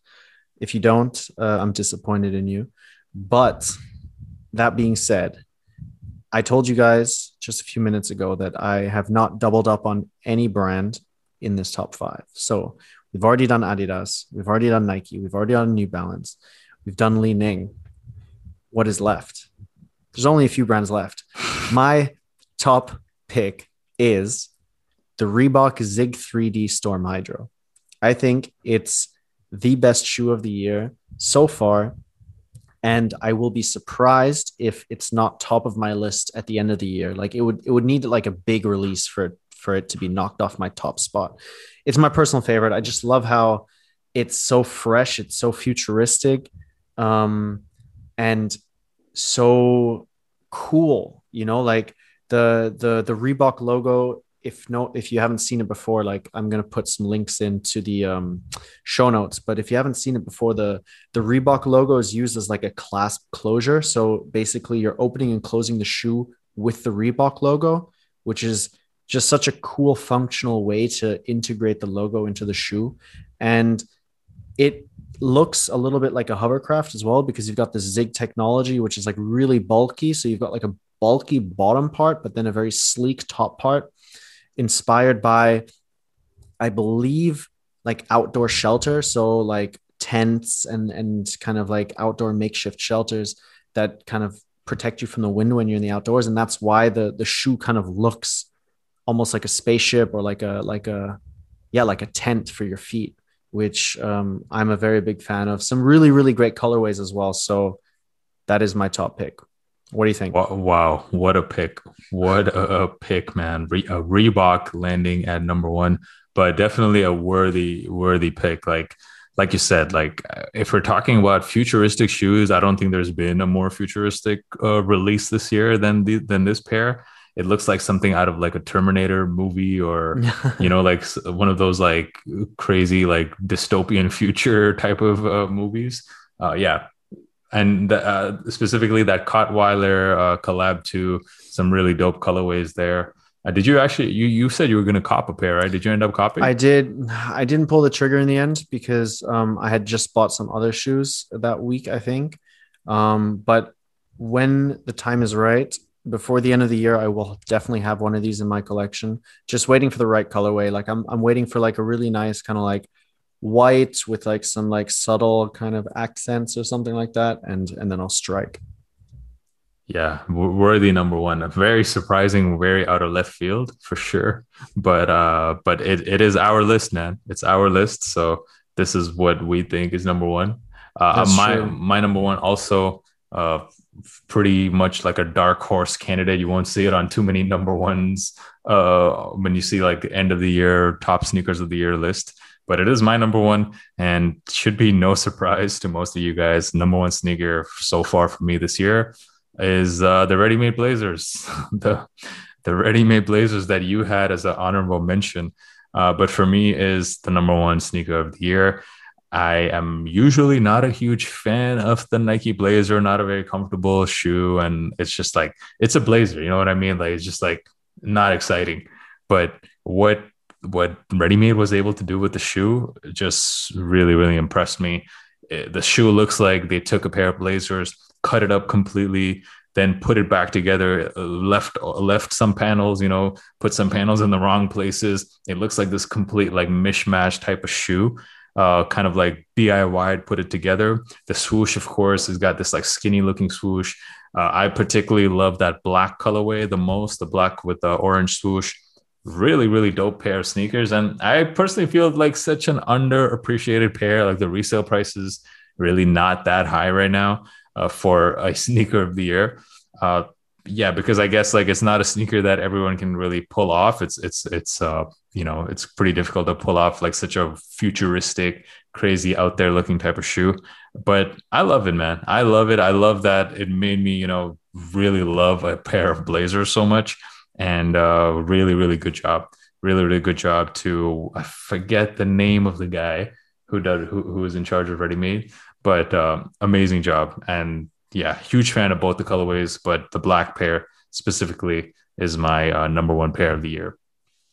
If you don't uh, i'm disappointed in you. But that being said i told you guys just a few minutes ago that i have not doubled up on any brand in this top five. So we've already done adidas we've already done nike we've already done new balance we've done li ning. What is left there's only a few brands left. My top pick is the Reebok Zig 3D Storm Hydro. I think it's the best shoe of the year so far. And I will be surprised if it's not top of my list at the end of the year. Like it would it would need like a big release for for it to be knocked off my top spot. It's my personal favorite. I just love how it's so fresh, it's so futuristic. Um and so cool you know like the the the reebok logo if no if you haven't seen it before like i'm going to put some links into the um, show notes but if you haven't seen it before the the reebok logo is used as like a clasp closure. So basically you're opening and closing the shoe with the reebok logo which is just such a cool functional way to integrate the logo into the shoe. And it looks a little bit like a hovercraft as well because you've got this zig technology which is like really bulky. So you've got like a bulky bottom part but then a very sleek top part inspired by i believe like outdoor shelter. So like tents and and kind of like outdoor makeshift shelters that kind of protect you from the wind when you're in the outdoors. And that's why the the shoe kind of looks almost like a spaceship or like a like a yeah like a tent for your feet which um, I'm a very big fan of. Some really, really great colorways as well. So that is my top pick. What do you think? Wow, what a pick! What a, pick, man! Re- a Reebok landing at number one, but definitely a worthy, worthy pick. Like, like you said, like if we're talking about futuristic shoes, I don't think there's been a more futuristic uh, release this year than the, than this pair it looks like something out of like a Terminator movie or you know like one of those like crazy like dystopian future type of uh, movies. Uh, yeah, and uh, specifically that Cottweiler uh, collab to some really dope colorways there. Uh, did you actually you you said you were going to cop a pair, right? Did you end up copying? I did. I didn't pull the trigger in the end because um, I had just bought some other shoes that week, I think. Um, but when the time is right, before the end of the year, I will definitely have one of these in my collection. Just waiting for the right colorway. Like I'm, I'm waiting for like a really nice kind of like white with like some like subtle kind of accents or something like that, and and then I'll strike. Yeah, worthy number one. Very surprising, very out of left field for sure. But uh, but it, it is our list, man. It's our list. So this is what we think is number one. Uh, my true. my number one also uh pretty much like a dark horse candidate. You won't see it on too many number ones uh when you see like the end of the year top sneakers of the year list. But it is my number one and should be no surprise to most of you guys. Number one sneaker so far for me this year is uh, the Readymade Blazers, the the Readymade Blazers that you had as an honorable mention. Uh, but for me, is the number one sneaker of the year. I am usually not a huge fan of the Nike Blazer, not a very comfortable shoe, and it's just like it's a Blazer. You know what I mean? Like it's just like not exciting. But what what Readymade was able to do with the shoe just really really impressed me. It, the shoe looks like they took a pair of Blazers cut it up completely, then put it back together, uh, left left some panels, you know, put some panels in the wrong places. It looks like this complete like mishmash type of shoe. Uh, kind of like DIY put it together. The swoosh, of course, has got this like skinny looking swoosh. Uh, I particularly love that black colorway the most, the black with the orange swoosh. Really, really dope pair of sneakers. And I personally feel like such an underappreciated pair. Like the resale price is really not that high right now uh, for a sneaker of the year. Uh, yeah, because I guess like it's not a sneaker that everyone can really pull off. It's it's it's uh you know it's pretty difficult to pull off like such a futuristic, crazy out there looking type of shoe. But I love it, man. I love it. I love that it made me you know really love a pair of blazers so much, and uh, really really good job. Really really good job to I forget the name of the guy who does who is in charge of Readymade but um, amazing job. And yeah, huge fan of both the colorways, but the black pair specifically is my uh, number one pair of the year.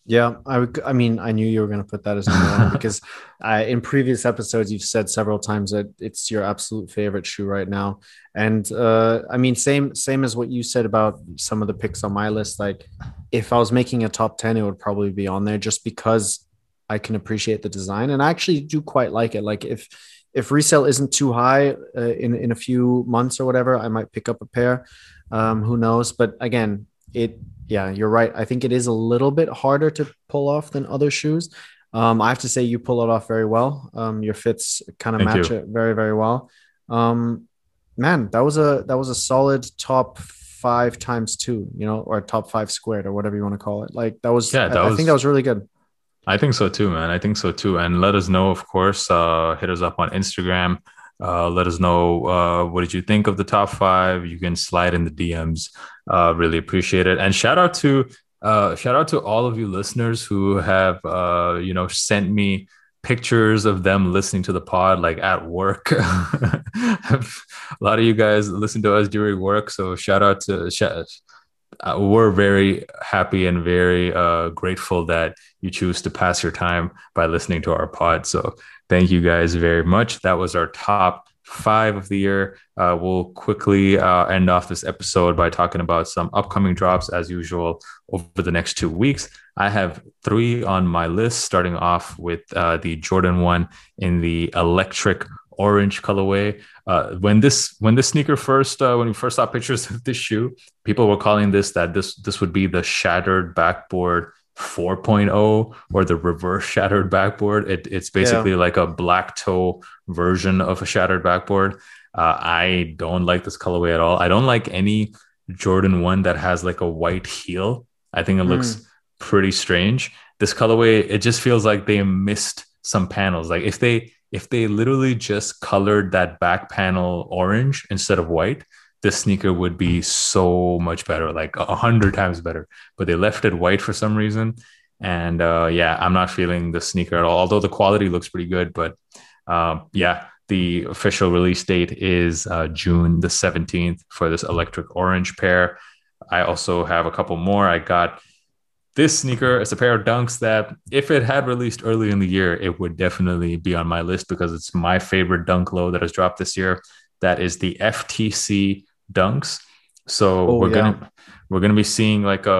Yeah, I would, I mean, I knew you were going to put that as number one because uh, in previous episodes you've said several times that it's your absolute favorite shoe right now. And uh, I mean, same same as what you said about some of the picks on my list. Like, if I was making a top ten, it would probably be on there just because I can appreciate the design, and I actually do quite like it. Like, if if resale isn't too high uh, in in a few months or whatever, I might pick up a pair. Um, who knows? But again, it yeah, you're right. I think it is a little bit harder to pull off than other shoes. Um, I have to say you pull it off very well. Um, your fits kind of match you. it very very well. Um, man, that was a that was a solid top five times two, you know, or top five squared or whatever you want to call it. Like that was yeah, that I, was, I think that was really good. I think so too, man. I think so too. And let us know, of course. Uh, hit us up on Instagram. Uh, let us know uh, what did you think of the top five. You can slide in the DMs. Uh, really appreciate it. And shout out to uh, shout out to all of you listeners who have uh, you know sent me pictures of them listening to the pod like at work. a lot of you guys listen to us during work, so shout out to shout, uh, we're very happy and very uh, grateful that you choose to pass your time by listening to our pod. So thank you guys very much. That was our top five of the year. Uh, we'll quickly uh, end off this episode by talking about some upcoming drops as usual over the next two weeks. I have three on my list, starting off with uh, the Jordan 1 in the electric orange colorway. Uh, when this when this sneaker first uh, when we first saw pictures of this shoe, people were calling this that this this would be the shattered backboard 4.0 or the reverse shattered backboard. It, it's basically yeah. like a black toe version of a shattered backboard. Uh, I don't like this colorway at all. I don't like any Jordan one that has like a white heel. I think it looks mm. pretty strange. This colorway, it just feels like they missed some panels. Like if they if they literally just colored that back panel orange instead of white, this sneaker would be so much better, like a hundred times better. But they left it white for some reason. And uh, yeah, I'm not feeling the sneaker at all. Although the quality looks pretty good, but uh, yeah, the official release date is uh, June the 17th for this electric orange pair. I also have a couple more. I got this sneaker It's a pair of dunks that if it had released early in the year, it would definitely be on my list because it's my favorite dunk low that has dropped this year. That is the FTC Dunks. So Oh, we're yeah. gonna we're gonna be seeing like a,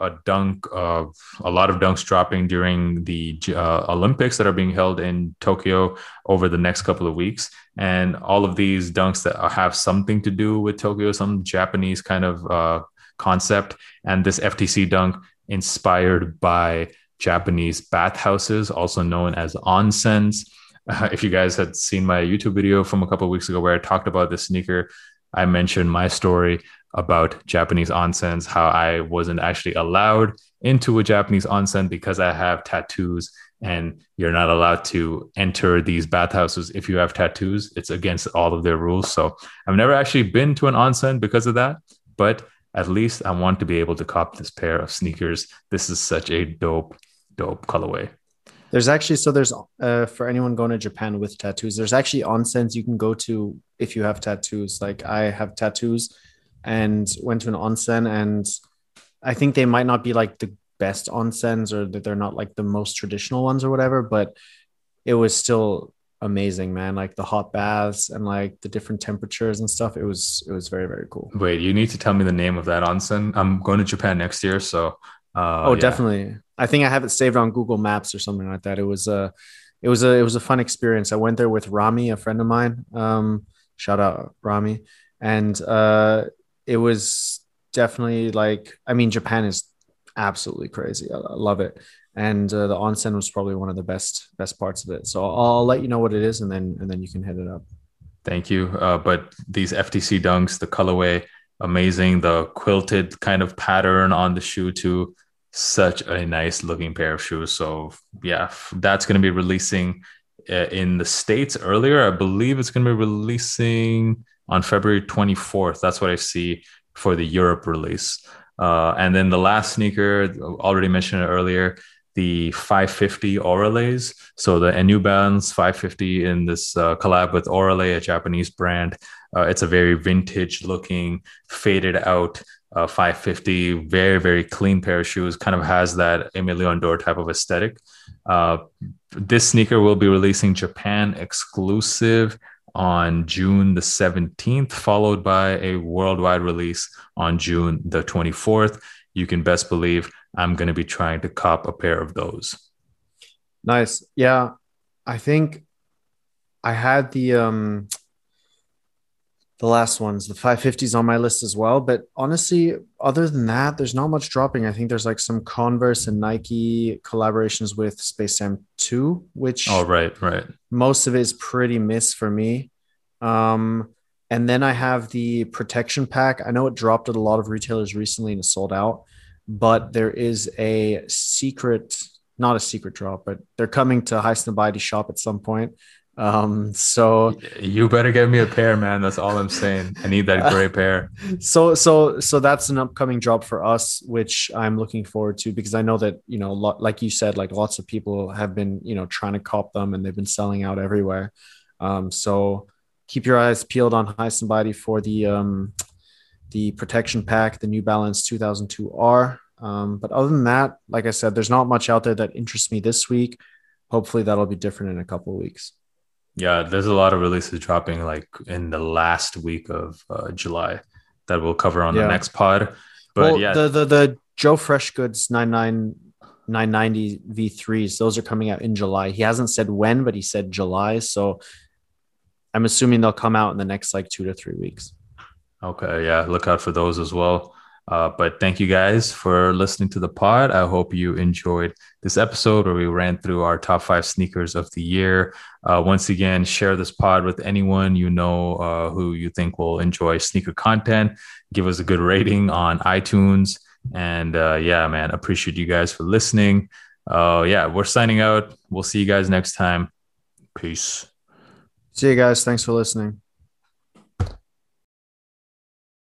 a dunk, of a lot of dunks dropping during the uh, Olympics that are being held in Tokyo over the next couple of weeks, and all of these dunks that have something to do with Tokyo, some Japanese kind of uh, concept, and this FTC dunk inspired by Japanese bathhouses, also known as onsens. Uh, if you guys had seen my YouTube video from a couple of weeks ago where I talked about this sneaker, I mentioned my story about Japanese onsens, how I wasn't actually allowed into a Japanese onsen because I have tattoos and you're not allowed to enter these bathhouses if you have tattoos. It's against all of their rules. So I've never actually been to an onsen because of that, but at least I want to be able to cop this pair of sneakers. This is such a dope, dope colorway. There's actually so there's uh for anyone going to Japan with tattoos, there's actually onsens you can go to if you have tattoos. Like I have tattoos and went to an onsen and I think they might not be like the best onsens or that they're not like the most traditional ones or whatever, but it was still amazing, man. Like the hot baths and like the different temperatures and stuff. It was it was very, very cool. Wait, you need to tell me the name of that onsen. I'm going to Japan next year, so uh, oh, yeah. definitely. I think I have it saved on Google Maps or something like that. It was a, it was a, it was a fun experience. I went there with Rami, a friend of mine. Um, shout out Rami, and uh, it was definitely like, I mean, Japan is absolutely crazy. I, I love it, and uh, the onsen was probably one of the best best parts of it. So I'll, I'll let you know what it is, and then and then you can hit it up. Thank you. Uh, but these FTC dunks, the colorway, amazing. The quilted kind of pattern on the shoe too. Such a nice looking pair of shoes. So yeah, that's going to be releasing uh, in the states earlier. I believe it's going to be releasing on February 24th. That's what I see for the Europe release. Uh, and then the last sneaker, already mentioned earlier, the 550 Auralees. So the New Balance 550 in this uh, collab with Auralee, a Japanese brand. Uh, it's a very vintage looking, faded out uh, 550, very, very clean pair of shoes, kind of has that Aimé Leon Dore type of aesthetic. Uh, this sneaker will be releasing Japan exclusive on June the 17th, followed by a worldwide release on June the 24th. You can best believe I'm going to be trying to cop a pair of those. Nice. Yeah. I think I had the um the last ones, the 550s on my list as well. But honestly, other than that, there's not much dropping. I think there's like some Converse and Nike collaborations with Space Jam 2, which oh, right, right. most of it is pretty miss for me. Um, and then I have the protection pack. I know it dropped at a lot of retailers recently and it sold out, but there is a secret, not a secret drop, but they're coming to Highsnobiety shop at some point. Um, so you better get me a pair, man. That's all I'm saying. I need that gray pair. So, so, so that's an upcoming drop for us, which I'm looking forward to because I know that you know, lo- like you said, like lots of people have been you know trying to cop them and they've been selling out everywhere. Um, so keep your eyes peeled on Highsnobiety for the um, the protection pack, the New Balance 2002R. Um, but other than that, like I said, there's not much out there that interests me this week. Hopefully, that'll be different in a couple of weeks. Yeah, there's a lot of releases dropping like in the last week of uh, July that we'll cover on Yeah. the next pod. But well, yeah, the the the Joe Freshgoods 99 990 V3s, those are coming out in July. He hasn't said when, but he said July. So I'm assuming they'll come out in the next like two to three weeks. Okay, yeah, look out for those as well. Uh, but thank you guys for listening to the pod. I hope you enjoyed this episode where we ran through our top five sneakers of the year. Uh, once again, share this pod with anyone you know uh, who you think will enjoy sneaker content. Give us a good rating on iTunes. And uh, yeah, man, appreciate you guys for listening. Uh, yeah, we're signing out. We'll see you guys next time. Peace. See you guys. Thanks for listening.